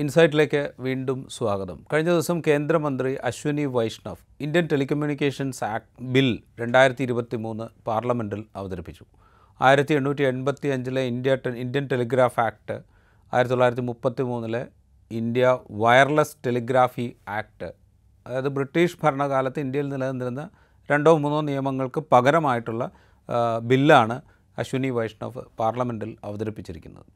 ഇൻസൈറ്റിലേക്ക് വീണ്ടും സ്വാഗതം. കഴിഞ്ഞ ദിവസം കേന്ദ്രമന്ത്രി Ashwini Vaishnaw Indian telecommunications act bill രണ്ടായിരത്തി ഇരുപത്തി മൂന്ന് പാർലമെന്റിൽ അവതരിപ്പിച്ചു. ആയിരത്തി എണ്ണൂറ്റി എൺപത്തി അഞ്ചിലെ ഇന്ത്യ ഇന്ത്യൻ ടെലിഗ്രാഫ് ആക്ട് ആയിരത്തി തൊള്ളായിരത്തി മുപ്പത്തി മൂന്നിലെ ഇന്ത്യ വയർലെസ് ടെലിഗ്രാഫി ആക്ട് അതായത് ബ്രിട്ടീഷ് ഭരണകാലത്ത് ഇന്ത്യയിൽ നിലനിന്നിരുന്ന രണ്ടോ മൂന്നോ നിയമങ്ങൾക്ക് പകരമായിട്ടുള്ള ബില്ലാണ് അശ്വിനി വൈഷ്ണവ് പാർലമെന്റിൽ അവതരിപ്പിച്ചിരിക്കുന്നത്.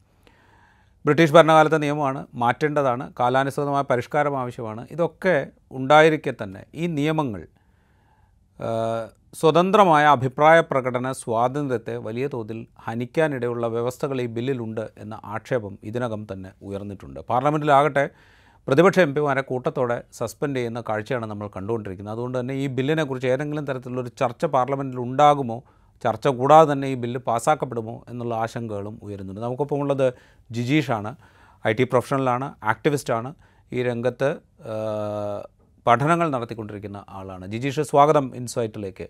ബ്രിട്ടീഷ് ഭരണകാലത്തെ നിയമമാണ് മാറ്റേണ്ടതാണ് കാലാനുസൃതമായ പരിഷ്കാരം ആവശ്യമാണ്. ഇതൊക്കെ ഉണ്ടായിരിക്കെ തന്നെ ഈ നിയമങ്ങൾ സ്വതന്ത്രമായ അഭിപ്രായ പ്രകടന സ്വാതന്ത്ര്യത്തെ വലിയ തോതിൽ ഹനിക്കാനിടയുള്ള വ്യവസ്ഥകൾ ഈ ബില്ലിലുണ്ട് എന്ന ആക്ഷേപം ഇതിനകം തന്നെ ഉയർന്നിട്ടുണ്ട്. പാർലമെന്റിലാകട്ടെ പ്രതിപക്ഷ എം പിമാരെ കൂട്ടത്തോടെ സസ്പെൻഡ് ചെയ്യുന്ന കാഴ്ചയാണ് നമ്മൾ കണ്ടുകൊണ്ടിരിക്കുന്നത്. അതുകൊണ്ട് തന്നെ ഈ ബില്ലിനെക്കുറിച്ച് ഏതെങ്കിലും തരത്തിലുള്ളൊരു ചർച്ച പാർലമെന്റിൽ ഉണ്ടാകുമോ ചർച്ച കൂടാതെ തന്നെ ഈ ബില്ല് പാസ്സാക്കപ്പെടുമോ എന്നുള്ള ആശങ്കകളും ഉയരുന്നുണ്ട്. നമുക്കൊപ്പം ഉള്ളത് ജിജീഷാണ്. I T പ്രൊഫഷണലാണ് ആക്ടിവിസ്റ്റാണ്. ഈ രംഗത്ത് പഠനങ്ങൾ നടത്തിക്കൊണ്ടിരിക്കുന്ന ആളാണ്. ജിജീഷ് സ്വാഗതം ഇൻസൈറ്റിലേക്ക്.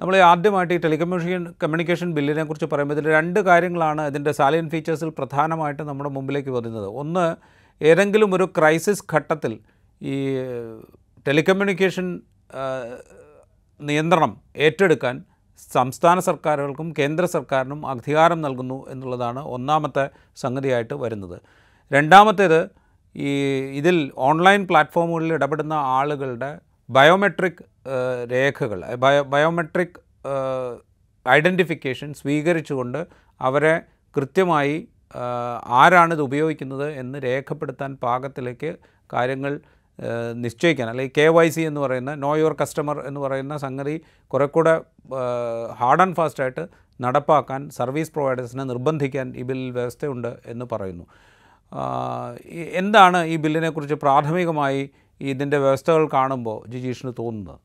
നമ്മൾ ആദ്യമായിട്ട് ഈ ടെലികമ്മ്യൂണിക്കേഷൻ കമ്മ്യൂണിക്കേഷൻ ബില്ലിനെ കുറിച്ച് പറയുമ്പോൾ ഇതിൽ രണ്ട് കാര്യങ്ങളാണ് ഇതിന്റെ സാലിയൻ ഫീച്ചേഴ്സിൽ പ്രധാനമായിട്ട് നമ്മുടെ മുമ്പിലേക്ക് വരുന്നത് ഒന്ന് ഏതെങ്കിലും ഒരു ക്രൈസിസ് ഘട്ടത്തിൽ ഈ ടെലികമ്മ്യൂണിക്കേഷൻ നിയന്ത്രണം ഏറ്റെടുക്കാൻ സംസ്ഥാന സർക്കാരുകൾക്കും കേന്ദ്ര സർക്കാരിനും അധികാരം നൽകുന്നു എന്നുള്ളതാണ് ഒന്നാമത്തെ സംഗതിയായിട്ട് വരുന്നത്. രണ്ടാമത്തേത് ഈ ഇതിൽ ഓൺലൈൻ പ്ലാറ്റ്ഫോമുകളിൽ ഇടപെടുന്ന ആളുകളുടെ ബയോമെട്രിക് രേഖകൾ ബയോ ബയോമെട്രിക് ഐഡന്റിഫിക്കേഷൻ സ്വീകരിച്ചുകൊണ്ട് അവരെ കൃത്യമായി ആരാണിത് ഉപയോഗിക്കുന്നത് എന്ന് രേഖപ്പെടുത്താൻ പാകത്തിലേക്ക് കാര്യങ്ങൾ നിശ്ചയിക്കാൻ. അല്ലെങ്കിൽ കെ വൈ സി എന്ന് പറയുന്ന നോ യുവർ കസ്റ്റമർ എന്ന് പറയുന്ന സംഗതി കുറെ കൂടെ ഹാർഡ് ആൻഡ് ഫാസ്റ്റായിട്ട് നടപ്പാക്കാൻ സർവീസ് പ്രൊവൈഡേഴ്സിനെ നിർബന്ധിക്കാൻ ഈ ബില്ലിൽ വ്യവസ്ഥയുണ്ട് എന്ന് പറയുന്നു. എന്താണ് ഈ ബില്ലിനെക്കുറിച്ച് പ്രാഥമികമായി ഇതിന്റെ വ്യവസ്ഥകൾ കാണുമ്പോൾ ജിജീഷിന് തോന്നുന്നത്?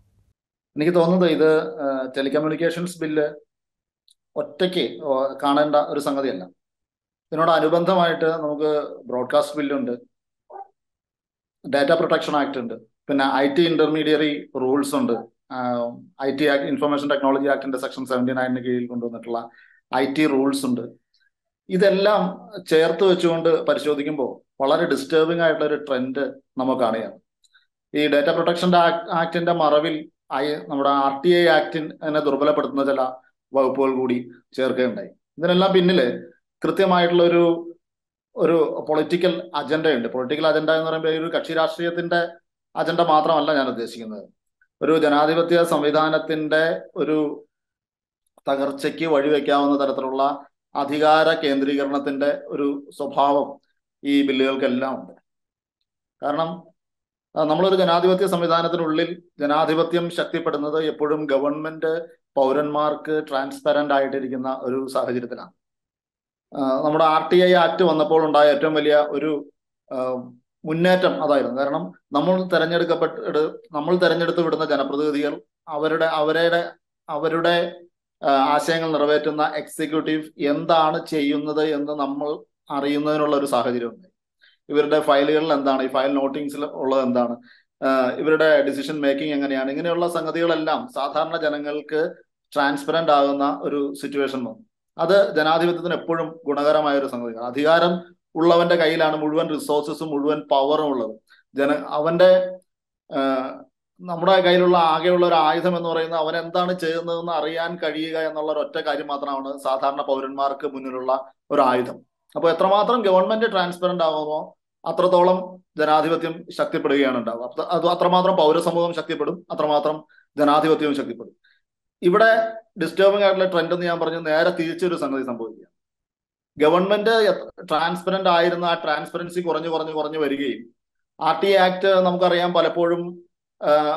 എനിക്ക് തോന്നുന്നത് ഇത് ടെലികമ്മ്യൂണിക്കേഷൻസ് ബില്ല് ഒറ്റയ്ക്ക് കാണേണ്ട ഒരു സംഗതിയല്ല. ഇതിനോട് അനുബന്ധമായിട്ട് നമുക്ക് ബ്രോഡ്കാസ്റ്റ് ബില്ലുണ്ട്. ഡാറ്റ പ്രൊട്ടക്ഷൻ ആക്ട് ഉണ്ട്. പിന്നെ ഐ ടി ഇന്റർമീഡിയറി റൂൾസ് ഉണ്ട്. I T act information technology ആക്ടിന്റെ section seventy നയനിന് കീഴിൽ കൊണ്ടുവന്നിട്ടുള്ള ഐ ടി റൂൾസ് ഉണ്ട്. ഇതെല്ലാം ചേർത്ത് വെച്ചുകൊണ്ട് പരിശോധിക്കുമ്പോൾ വളരെ ഡിസ്റ്റർബിംഗ് ആയിട്ടുള്ള ഒരു ട്രെൻഡ് നമുക്ക് അറിയാം ഈ ഡാറ്റ പ്രൊട്ടക്ഷൻ ആക്ടിന്റെ മറവിൽ ഐ നമ്മുടെ ആർ ടി ഐ ആക്ടിനെ ദുർബലപ്പെടുത്തുന്ന ചില വകുപ്പുകൾ കൂടി ചേർക്കുകയുണ്ടായി. ഇതിനെല്ലാം പിന്നിൽ കൃത്യമായിട്ടുള്ള ഒരു ഒരു പൊളിറ്റിക്കൽ അജണ്ടയുണ്ട് പൊളിറ്റിക്കൽ അജണ്ട എന്ന് പറയുമ്പോൾ ഒരു കക്ഷി രാഷ്ട്രീയത്തിന്റെ അജണ്ട മാത്രമല്ല ഞാൻ ഉദ്ദേശിക്കുന്നത്. ഒരു ജനാധിപത്യ സംവിധാനത്തിന്റെ ഒരു തകർച്ചയ്ക്ക് വഴിവെക്കാവുന്ന തരത്തിലുള്ള അധികാര കേന്ദ്രീകരണത്തിന്റെ ഒരു സ്വഭാവം ഈ ബില്ലുകൾക്കെല്ലാം ഉണ്ട്. കാരണം നമ്മളൊരു ജനാധിപത്യ സംവിധാനത്തിനുള്ളിൽ ജനാധിപത്യം ശക്തിപ്പെടുന്നത് എപ്പോഴും ഗവൺമെന്റ് പൗരന്മാർക്ക് ട്രാൻസ്പെറന്റ് ആയിട്ടിരിക്കുന്ന ഒരു സാഹചര്യത്തിലാണ്. നമ്മുടെ ആർ ടി ഐ ആക്ട് വന്നപ്പോൾ ഉണ്ടായ ഏറ്റവും വലിയ ഒരു മുന്നേറ്റം അതായിരുന്നു. കാരണം നമ്മൾ തെരഞ്ഞെടുക്കപ്പെട്ട് നമ്മൾ തെരഞ്ഞെടുത്ത് വിടുന്ന ജനപ്രതിനിധികൾ അവരുടെ അവരുടെ അവരുടെ ആശയങ്ങൾ നിറവേറ്റുന്ന എക്സിക്യൂട്ടീവ് എന്താണ് ചെയ്യുന്നത് എന്ന് നമ്മൾ അറിയുന്നതിനുള്ള ഒരു സാഹചര്യം ഇവരുടെ ഫയലുകളിൽ എന്താണ്? ഈ ഫയൽ നോട്ടിങ്സിൽ ഉള്ളത് എന്താണ്? ഇവരുടെ ഡിസിഷൻ മേക്കിംഗ് എങ്ങനെയാണ്? ഇങ്ങനെയുള്ള സംഗതികളെല്ലാം സാധാരണ ജനങ്ങൾക്ക് ട്രാൻസ്പെറന്റ് ആകുന്ന ഒരു സിറ്റുവേഷൻ വന്നു. അത് ജനാധിപത്യത്തിന് എപ്പോഴും ഗുണകരമായ ഒരു സംഗതിയാണ് അധികാരം ഉള്ളവന്റെ കയ്യിലാണ് മുഴുവൻ റിസോഴ്സസും മുഴുവൻ പവറും ഉള്ളത്. ജന അവന്റെ നമ്മുടെ കയ്യിലുള്ള ആകെയുള്ള ഒരു ആയുധം എന്ന് പറയുന്നത് അവൻ എന്താണ് ചെയ്യുന്നതെന്ന് അറിയാൻ കഴിയുക എന്നുള്ള ഒരു ഒറ്റ കാര്യം മാത്രമാണ് സാധാരണ പൗരന്മാർക്ക് മുന്നിലുള്ള ഒരു ആയുധം. അപ്പൊ എത്രമാത്രം ഗവൺമെന്റ് ട്രാൻസ്പെറന്റ് ആകുമോ അത്രത്തോളം ജനാധിപത്യം ശക്തിപ്പെടുകയാണ് ഉണ്ടാവുക. അത് അത്രമാത്രം പൗരസമൂഹം ശക്തിപ്പെടും അത്രമാത്രം ജനാധിപത്യവും ശക്തിപ്പെടും. ഇവിടെ ഡിസ്റ്റർബിംഗ് ആയിട്ടുള്ള ട്രെൻഡ് എന്ന് ഞാൻ പറഞ്ഞു നേരെ തിരിച്ചൊരു സംഗതി സംഭവിക്കുക. ഗവൺമെന്റ് ട്രാൻസ്പെറന്റ് ആയിരുന്ന ആ ട്രാൻസ്പെറൻസി കുറഞ്ഞു കുറഞ്ഞു കുറഞ്ഞു വരികയും ആർ ടി ആക്ട് നമുക്കറിയാം പലപ്പോഴും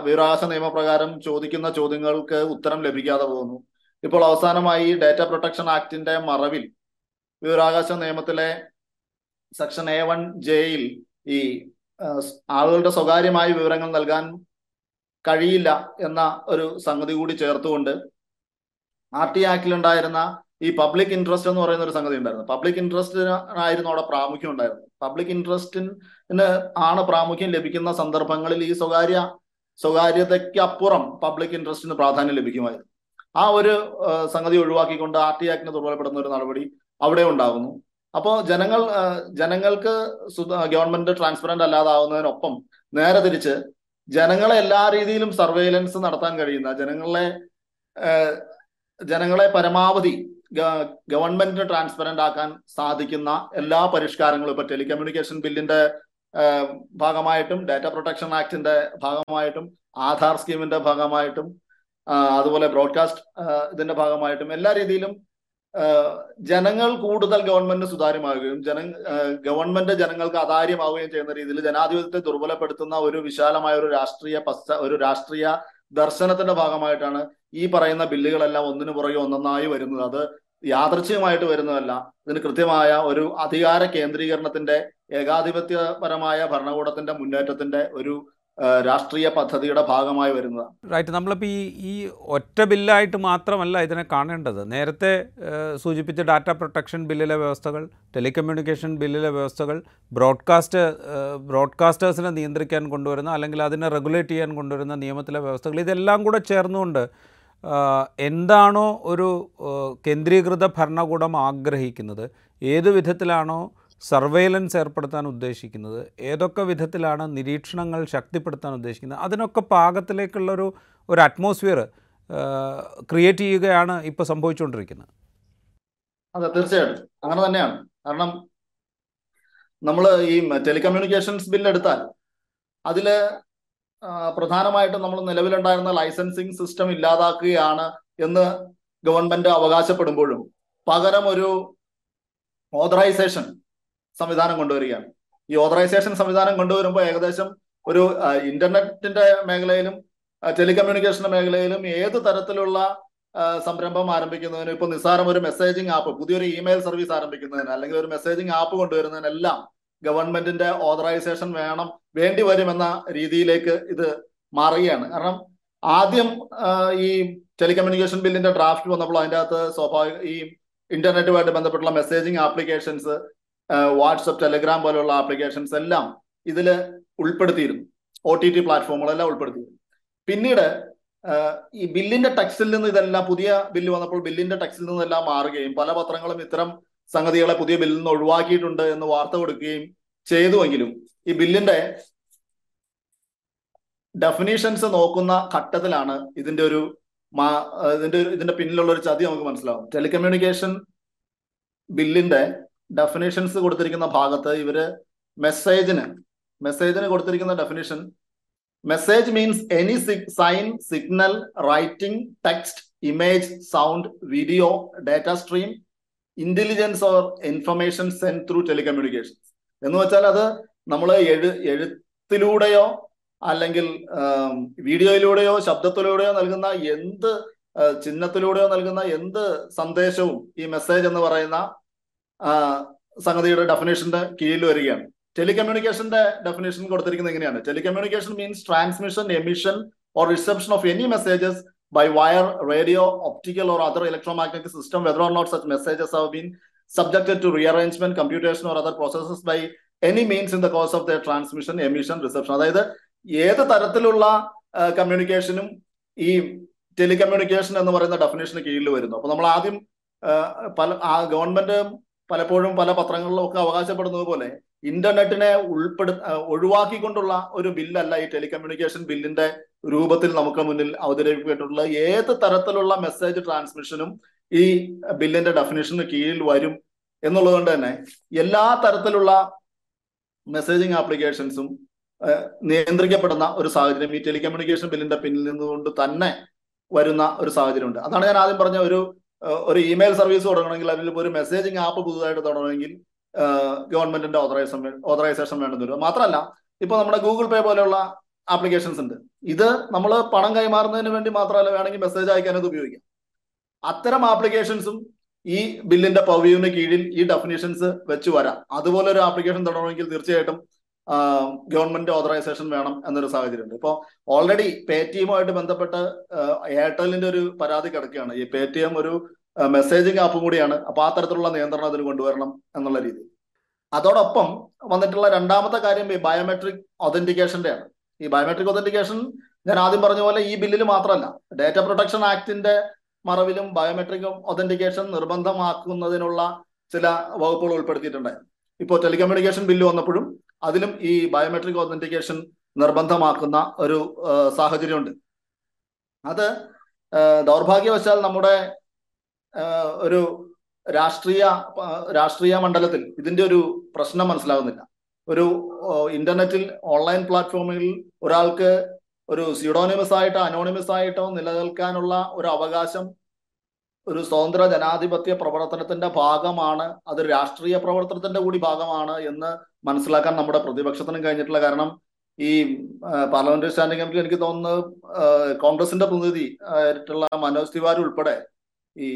വിവരാവകാശ നിയമപ്രകാരം ചോദിക്കുന്ന ചോദ്യങ്ങൾക്ക് ഉത്തരം ലഭിക്കാതെ പോകുന്നു. ഇപ്പോൾ അവസാനമായി ഡാറ്റ പ്രൊട്ടക്ഷൻ ആക്ടിന്റെ മറവിൽ വിവരാവകാശ നിയമത്തിലെ സെക്ഷൻ എ വൺ ജെയിൽ ഈ ആളുകളുടെ സ്വകാര്യമായ വിവരങ്ങൾ നൽകാൻ കഴിയില്ല എന്ന ഒരു സംഗതി കൂടി ചേർത്തുകൊണ്ട് ആർ ടി ആക്ടിലുണ്ടായിരുന്ന ഈ പബ്ലിക് ഇൻട്രസ്റ്റ് എന്ന് പറയുന്ന ഒരു സംഗതി ഉണ്ടായിരുന്നു. പബ്ലിക് ഇൻട്രസ്റ്റിനായിരുന്നു അവിടെ പ്രാമുഖ്യം ഉണ്ടായിരുന്നത്. പബ്ലിക് ഇൻട്രസ്റ്റിന് ആണ് പ്രാമുഖ്യം ലഭിക്കുന്ന സന്ദർഭങ്ങളിൽ ഈ സ്വകാര്യ സ്വകാര്യതയ്ക്ക് അപ്പുറം പബ്ലിക് ഇൻട്രസ്റ്റിന് പ്രാധാന്യം ലഭിക്കുമായിരുന്നു. ആ ഒരു സംഗതി ഒഴിവാക്കിക്കൊണ്ട് ആർ ടി ആക്ടിനെ ദുർബലപ്പെടുന്ന ഒരു നടപടി അവിടെ ഉണ്ടാകുന്നു അപ്പോൾ ജനങ്ങൾ ജനങ്ങൾക്ക് ഗവൺമെന്റ് ട്രാൻസ്പെറന്റ് അല്ലാതാവുന്നതിനൊപ്പം നേരെ തിരിച്ച് ജനങ്ങളെ എല്ലാ രീതിയിലും സർവൈലൻസ് നടത്താൻ കഴിയുന്ന ജനങ്ങളെ ജനങ്ങളെ പരമാവധി ഗവൺമെന്റിന് ട്രാൻസ്പെറന്റ് ആക്കാൻ സാധിക്കുന്ന എല്ലാ പരിഷ്കാരങ്ങളും ഇപ്പൊ ടെലികമ്മ്യൂണിക്കേഷൻ ബില്ലിന്റെ ഭാഗമായിട്ടും ഡാറ്റ പ്രൊട്ടക്ഷൻ ആക്ടിന്റെ ഭാഗമായിട്ടും ആധാർ സ്കീമിന്റെ ഭാഗമായിട്ടും അതുപോലെ ബ്രോഡ്കാസ്റ്റ് ഇതിന്റെ ഭാഗമായിട്ടും എല്ലാ രീതിയിലും ജനങ്ങൾ കൂടുതൽ ഗവൺമെന്റ് സുതാര്യമാകുകയും ജന ഗവൺമെന്റ് ജനങ്ങൾക്ക് അതാര്യമാവുകയും ചെയ്യുന്ന രീതിയിൽ ജനാധിപത്യത്തെ ദുർബലപ്പെടുത്തുന്ന ഒരു വിശാലമായ ഒരു രാഷ്ട്രീയ പശ്ച ഒരു രാഷ്ട്രീയ ദർശനത്തിന്റെ ഭാഗമായിട്ടാണ് ഈ പറയുന്ന ബില്ലുകളെല്ലാം ഒന്നിനു പുറകെ ഒന്നൊന്നായി വരുന്നത് അത് യാദർച്ഛികമായിട്ട് വരുന്നതല്ല. ഇതിന് കൃത്യമായ ഒരു അധികാര കേന്ദ്രീകരണത്തിന്റെ ഏകാധിപത്യപരമായ ഭരണകൂടത്തിന്റെ മുന്നേറ്റത്തിന്റെ ഒരു രാഷ്ട്രീയ പദ്ധതിയുടെ ഭാഗമായി വരുന്നതാണ്. റൈറ്റ് നമ്മളിപ്പോൾ ഈ ഈ ഒറ്റ ബില്ലായിട്ട് മാത്രമല്ല ഇതിനെ കാണേണ്ടത്. നേരത്തെ സൂചിപ്പിച്ച ഡാറ്റ പ്രൊട്ടക്ഷൻ ബില്ലിലെ വ്യവസ്ഥകൾ ടെലികമ്മ്യൂണിക്കേഷൻ ബില്ലിലെ വ്യവസ്ഥകൾ ബ്രോഡ്കാസ്റ്റ് ബ്രോഡ്കാസ്റ്റേഴ്സിനെ നിയന്ത്രിക്കാൻ കൊണ്ടുവരുന്ന അല്ലെങ്കിൽ അതിനെ റെഗുലേറ്റ് ചെയ്യാൻ കൊണ്ടുവരുന്ന നിയമത്തിലെ വ്യവസ്ഥകൾ ഇതെല്ലാം കൂടെ ചേർന്നുകൊണ്ട് എന്താണോ ഒരു കേന്ദ്രീകൃത ഭരണകൂടം ആഗ്രഹിക്കുന്നത് ഏത് വിധത്തിലാണോ സർവൈലൻസ് ഏർപ്പെടുത്താൻ ഉദ്ദേശിക്കുന്നത് ഏതൊക്കെ വിധത്തിലാണ് നിരീക്ഷണങ്ങൾ ശക്തിപ്പെടുത്താൻ ഉദ്ദേശിക്കുന്നത് അതിനൊക്കെ പാകത്തിലേക്കുള്ളൊരു ഒരു അറ്റ്മോസ്ഫിയർ ക്രിയേറ്റ് ചെയ്യുകയാണ് ഇപ്പോൾ സംഭവിച്ചുകൊണ്ടിരിക്കുന്നത്. അതെ തീർച്ചയായിട്ടും. അങ്ങനെ തന്നെയാണ്. കാരണം നമ്മൾ ഈ ടെലികമ്മ്യൂണിക്കേഷൻസ് ബില്ല് എടുത്താൽ അതിൽ ആ, പ്രധാനമായിട്ടും നമ്മൾ നിലവിലുണ്ടായിരുന്ന ലൈസൻസിങ് സിസ്റ്റം ഇല്ലാതാക്കുകയാണ് എന്ന് ഗവൺമെന്റ് അവകാശപ്പെടുമ്പോഴും പകരം ഒരു ഓതറൈസേഷൻ സംവിധാനം കൊണ്ടുവരികയാണ്. ഈ ഓതറൈസേഷൻ സംവിധാനം കൊണ്ടുവരുമ്പോൾ ഏകദേശം ഒരു ഇന്റർനെറ്റിന്റെ മേഖലയിലും ടെലികമ്മ്യൂണിക്കേഷൻ മേഖലയിലും ഏത് തരത്തിലുള്ള സംരംഭം ആരംഭിക്കുന്നതിന് ഇപ്പൊ നിസ്സാരം ഒരു മെസ്സേജിങ് ആപ്പ് പുതിയൊരു ഇമെയിൽ സർവീസ് ആരംഭിക്കുന്നതിന് അല്ലെങ്കിൽ ഒരു മെസ്സേജിംഗ് ആപ്പ് കൊണ്ടുവരുന്നതിനെല്ലാം ഗവൺമെന്റിന്റെ ഓതറൈസേഷൻ വേണം വേണ്ടി വരുമെന്ന രീതിയിലേക്ക് ഇത് മാറുകയാണ്. കാരണം ആദ്യം ഈ ടെലികമ്മ്യൂണിക്കേഷൻ ബില്ലിന്റെ ഡ്രാഫ്റ്റ് വന്നപ്പോൾ അതിന്റെ അകത്ത് സ്വാഭാവിക ഈ ഇന്റർനെറ്റുമായിട്ട് ബന്ധപ്പെട്ടുള്ള മെസ്സേജിങ് ആപ്ലിക്കേഷൻസ് വാട്സപ്പ് ടെലിഗ്രാം പോലുള്ള ആപ്ലിക്കേഷൻസ് എല്ലാം ഇതിൽ ഉൾപ്പെടുത്തിയിരുന്നു. ഒ ടി ടി പ്ലാറ്റ്ഫോമുകളെല്ലാം ഉൾപ്പെടുത്തിയിരുന്നു. പിന്നീട് ഈ ബില്ലിന്റെ ടെക്സ്റ്റിൽ നിന്ന് ഇതെല്ലാം പുതിയ ബില്ല് വന്നപ്പോൾ ബില്ലിന്റെ ടെക്സ്റ്റിൽ നിന്നെല്ലാം മാറുകയും പല പത്രങ്ങളും ഇത്തരം സംഗതികളെ പുതിയ ബില്ലിൽ നിന്ന് ഒഴിവാക്കിയിട്ടുണ്ട് എന്ന് വാർത്ത കൊടുക്കുകയും ചെയ്തുവെങ്കിലും ഈ ബില്ലിന്റെ ഡെഫിനീഷൻസ് നോക്കുന്ന ഘട്ടത്തിലാണ് ഇതിന്റെ ഒരു ഇതിന്റെ ഇതിന്റെ പിന്നിലുള്ള ഒരു ചതി നമുക്ക് മനസ്സിലാവും ടെലികമ്മ്യൂണിക്കേഷൻ ബില്ലിന്റെ ഡെഫിനേഷൻസ് കൊടുത്തിരിക്കുന്ന ഭാഗത്ത് ഇവർ മെസ്സേജിന് മെസ്സേജിന് കൊടുത്തിരിക്കുന്ന definition message means any sign signal writing text image sound video data stream intelligence or information send through telecommunications എന്ന് വെച്ചാൽ അത് നമ്മൾ എഴു എഴുത്തിലൂടെയോ അല്ലെങ്കിൽ വീഡിയോയിലൂടെയോ ശബ്ദത്തിലൂടെയോ നൽകുന്ന എന്ത് ചിഹ്നത്തിലൂടെയോ നൽകുന്ന എന്ത് സന്ദേശവും ഈ മെസ്സേജ് എന്ന് പറയുന്ന സംഗതിയുടെ ഡെഫിനേഷന്റെ കീഴിൽ വരികയാണ്. ടെലികമ്മ്യൂണിക്കേഷന്റെ ഡെഫിനേഷൻ കൊടുത്തിരിക്കുന്നത് എങ്ങനെയാണ്? Telecommunication means transmission emission or reception of any messages by wire, radio, optical, or other electromagnetic system, whether or not such messages have been subjected to rearrangement, computation, or other processes by any means in the course of their transmission, emission, reception. അതായത് ഏത് തരത്തിലുള്ള കമ്മ്യൂണിക്കേഷനും ഈ telecommunication എന്ന് പറയുന്ന ഡെഫിനേഷന് കീഴിൽ വരുന്നു അപ്പൊ നമ്മൾ ആദ്യം പല ഗവൺമെന്റ് പലപ്പോഴും പല പത്രങ്ങളിലും ഒക്കെ അവകാശപ്പെടുന്നത് പോലെ ഇന്റർനെറ്റിനെ ഉൾപ്പെടു ഒഴിവാക്കിക്കൊണ്ടുള്ള ഒരു ബില്ലല്ല ഈ ടെലികമ്മ്യൂണിക്കേഷൻ ബില്ലിന്റെ രൂപത്തിൽ നമുക്ക് മുന്നിൽ അവതരിപ്പിക്കപ്പെട്ടിട്ടുള്ള ഏത് തരത്തിലുള്ള മെസ്സേജ് ട്രാൻസ്മിഷനും ഈ ബില്ലിന്റെ ഡെഫിനേഷന് കീഴിൽ വരും എന്നുള്ളതുകൊണ്ട് തന്നെ എല്ലാ തരത്തിലുള്ള മെസ്സേജിങ് ആപ്ലിക്കേഷൻസും നിയന്ത്രിക്കപ്പെടുന്ന ഒരു സാഹചര്യം ഈ ടെലികമ്മ്യൂണിക്കേഷൻ ബില്ലിന്റെ പിന്നിൽ നിന്നുകൊണ്ട് തന്നെ വരുന്ന ഒരു സാഹചര്യമുണ്ട്. അതാണ് ഞാൻ ആദ്യം പറഞ്ഞ ഒരു ഒരു ഇമെയിൽ സർവീസ് തുടങ്ങണമെങ്കിൽ അല്ലെങ്കിൽ ഒരു മെസ്സേജിങ് ആപ്പ് പുതുതായിട്ട് തുടങ്ങണമെങ്കിൽ ഗവൺമെന്റിന്റെ ഓതറൈസേഷൻ ഓതറൈസേഷൻ വേണ്ടെന്ന് വരും മാത്രമല്ല ഇപ്പൊ നമ്മുടെ ഗൂഗിൾ പേ പോലെയുള്ള ആപ്ലിക്കേഷൻസ് ഉണ്ട്. ഇത് നമ്മൾ പണം കൈമാറുന്നതിന് വേണ്ടി മാത്രമല്ല വേണമെങ്കിൽ മെസ്സേജ് അയക്കാൻ ഇത് ഉപയോഗിക്കാം. അത്തരം ആപ്ലിക്കേഷൻസും ഈ ബില്ലിന്റെ പവ്യൂവിന് കീഴിൽ ഈ ഡെഫിനേഷൻസ് വെച്ച് വരാം. അതുപോലെ ഒരു ആപ്ലിക്കേഷൻ തുടങ്ങണമെങ്കിൽ തീർച്ചയായിട്ടും ഗവൺമെന്റ് ഓതറൈസേഷൻ വേണം എന്നൊരു സാഹചര്യം ഉണ്ട് ഇപ്പോൾ ഓൾറെഡി പേ ടിഎമ്മുമായിട്ട് ബന്ധപ്പെട്ട് എയർടെലിന്റെ ഒരു പരാതി കിടക്കുകയാണ്. ഈ പേടിഎം ഒരു മെസ്സേജിങ് ആപ്പും കൂടിയാണ്. അപ്പൊ ആ തരത്തിലുള്ള നിയന്ത്രണം അതിന് കൊണ്ടുവരണം എന്നുള്ള രീതി അതോടൊപ്പം വന്നിട്ടുള്ള രണ്ടാമത്തെ കാര്യം ഈ ബയോമെട്രിക് ഒതന്റിക്കേഷന്റെയാണ് ഈ ബയോമെട്രിക് ഒതന്റിക്കേഷൻ ഞാൻ ആദ്യം പറഞ്ഞ പോലെ ഈ ബില്ലിൽ മാത്രമല്ല ഡേറ്റ പ്രൊട്ടക്ഷൻ ആക്ടിന്റെ മറവിലും ബയോമെട്രിക് ഒതന്റിക്കേഷൻ നിർബന്ധമാക്കുന്നതിനുള്ള ചില വകുപ്പുകൾ ഉൾപ്പെടുത്തിയിട്ടുണ്ടായിരുന്നു. ഇപ്പോൾ ടെലികമ്മ്യൂണിക്കേഷൻ ബില്ല് വന്നപ്പോഴും അതിലും ഈ ബയോമെട്രിക് ഒതന്റിക്കേഷൻ നിർബന്ധമാക്കുന്ന ഒരു സാഹചര്യമുണ്ട്. അത് ദൗർഭാഗ്യവശാൽ നമ്മുടെ ഒരു രാഷ്ട്രീയ രാഷ്ട്രീയ മണ്ഡലത്തിൽ ഇതിന്റെ ഒരു പ്രശ്നം മനസ്സിലാകുന്നില്ല ഒരു ഇന്റർനെറ്റിൽ ഓൺലൈൻ പ്ലാറ്റ്ഫോമിൽ ഒരാൾക്ക് ഒരു സ്യൂഡോണിമസ് ആയിട്ടോ അനോണിമസ് ആയിട്ടോ നിലനിൽക്കാനുള്ള ഒരു അവകാശം ഒരു സ്വതന്ത്ര ജനാധിപത്യ പ്രവർത്തനത്തിന്റെ ഭാഗമാണ് അത് രാഷ്ട്രീയ പ്രവർത്തനത്തിന്റെ കൂടി ഭാഗമാണ് എന്ന് മനസ്സിലാക്കാൻ നമ്മുടെ പ്രതിപക്ഷത്തിനും കഴിഞ്ഞിട്ടുള്ള കാരണം ഈ പാർലമെന്ററി സ്റ്റാൻഡിംഗ് കമ്മിറ്റി എനിക്ക് തോന്നുന്നത് കോൺഗ്രസിന്റെ പ്രതിനിധി ആയിട്ടുള്ള മനോജ് തിവാരി ഉൾപ്പെടെ ഈ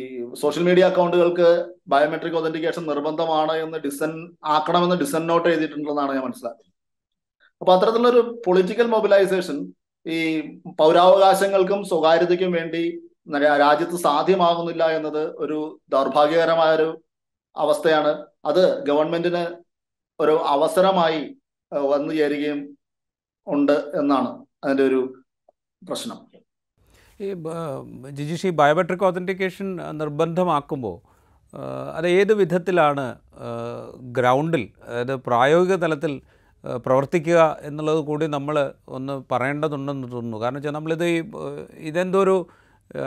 സോഷ്യൽ മീഡിയ അക്കൗണ്ടുകൾക്ക് ബയോമെട്രിക് ഒതന്റിക്കേഷൻ നിർബന്ധമാണ് എന്ന് ഡിസൻ ആക്കണമെന്ന് ഡിസൻ നോട്ട് എഴുതിയിട്ടുണ്ടെന്നാണ് ഞാൻ മനസ്സിലാക്കുന്നത്. അപ്പൊ ഒരു പൊളിറ്റിക്കൽ മൊബിലൈസേഷൻ ഈ പൗരാവകാശങ്ങൾക്കും സ്വകാര്യതയ്ക്കും വേണ്ടി രാജ്യത്ത് സാധ്യമാകുന്നില്ല എന്നത് ഒരു ദൗർഭാഗ്യകരമായ ഒരു അവസ്ഥയാണ്. അത് ഗവൺമെന്റിന് ഒരു അവസരമായി വന്നു ചേരുകയും ഉണ്ട് എന്നാണ് അതിന്റെ ഒരു പ്രശ്നം. ഈ ജിജിഷി ബയോമെട്രിക് ഓതന്റിക്കേഷൻ നിർബന്ധമാക്കുമ്പോൾ അത് ഏത് വിധത്തിലാണ് ഗ്രൗണ്ടിൽ അതായത് പ്രായോഗിക തലത്തിൽ പ്രവർത്തിക്കുക എന്നുള്ളത് കൂടി നമ്മൾ ഒന്ന് പറയേണ്ടതുണ്ടെന്ന് തോന്നുന്നു. കാരണം വെച്ചാൽ നമ്മളിത് ഈ ഇതെന്തോ ഒരു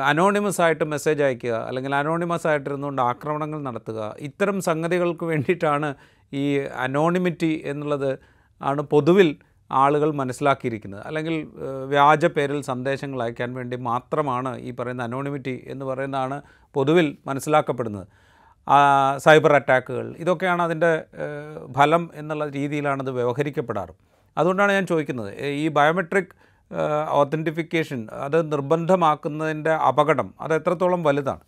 അനോണിമസ് ആയിട്ട് മെസ്സേജ് അയക്കുക അല്ലെങ്കിൽ അനോണിമസ് ആയിട്ടിരുന്നുകൊണ്ട് ആക്രമണങ്ങൾ നടത്തുക ഇത്തരം സംഗതികൾക്ക് വേണ്ടിയിട്ടാണ് ഈ അനോണിമിറ്റി എന്നുള്ളത് ആണ് പൊതുവിൽ ആളുകൾ മനസ്സിലാക്കിയിരിക്കുന്നത്. അല്ലെങ്കിൽ വ്യാജ പേരിൽ സന്ദേശങ്ങൾ അയക്കാൻ വേണ്ടി മാത്രമാണ് ഈ പറയുന്ന അനോണിമിറ്റി എന്ന് പറയുന്നതാണ് പൊതുവിൽ മനസ്സിലാക്കപ്പെടുന്നത്. സൈബർ അറ്റാക്കുകൾ ഇതൊക്കെയാണ് അതിന്റെ ഫലം എന്നുള്ള രീതിയിലാണ് വ്യവഹരിക്കപ്പെടാറ്. അതുകൊണ്ടാണ് ഞാൻ ചോദിക്കുന്നത് ഈ ബയോമെട്രിക് ഓത്തന്റിഫിക്കേഷൻ അത് നിർബന്ധമാക്കുന്നതിന്റെ അപകടം അത് എത്രത്തോളം വലുതാണ്?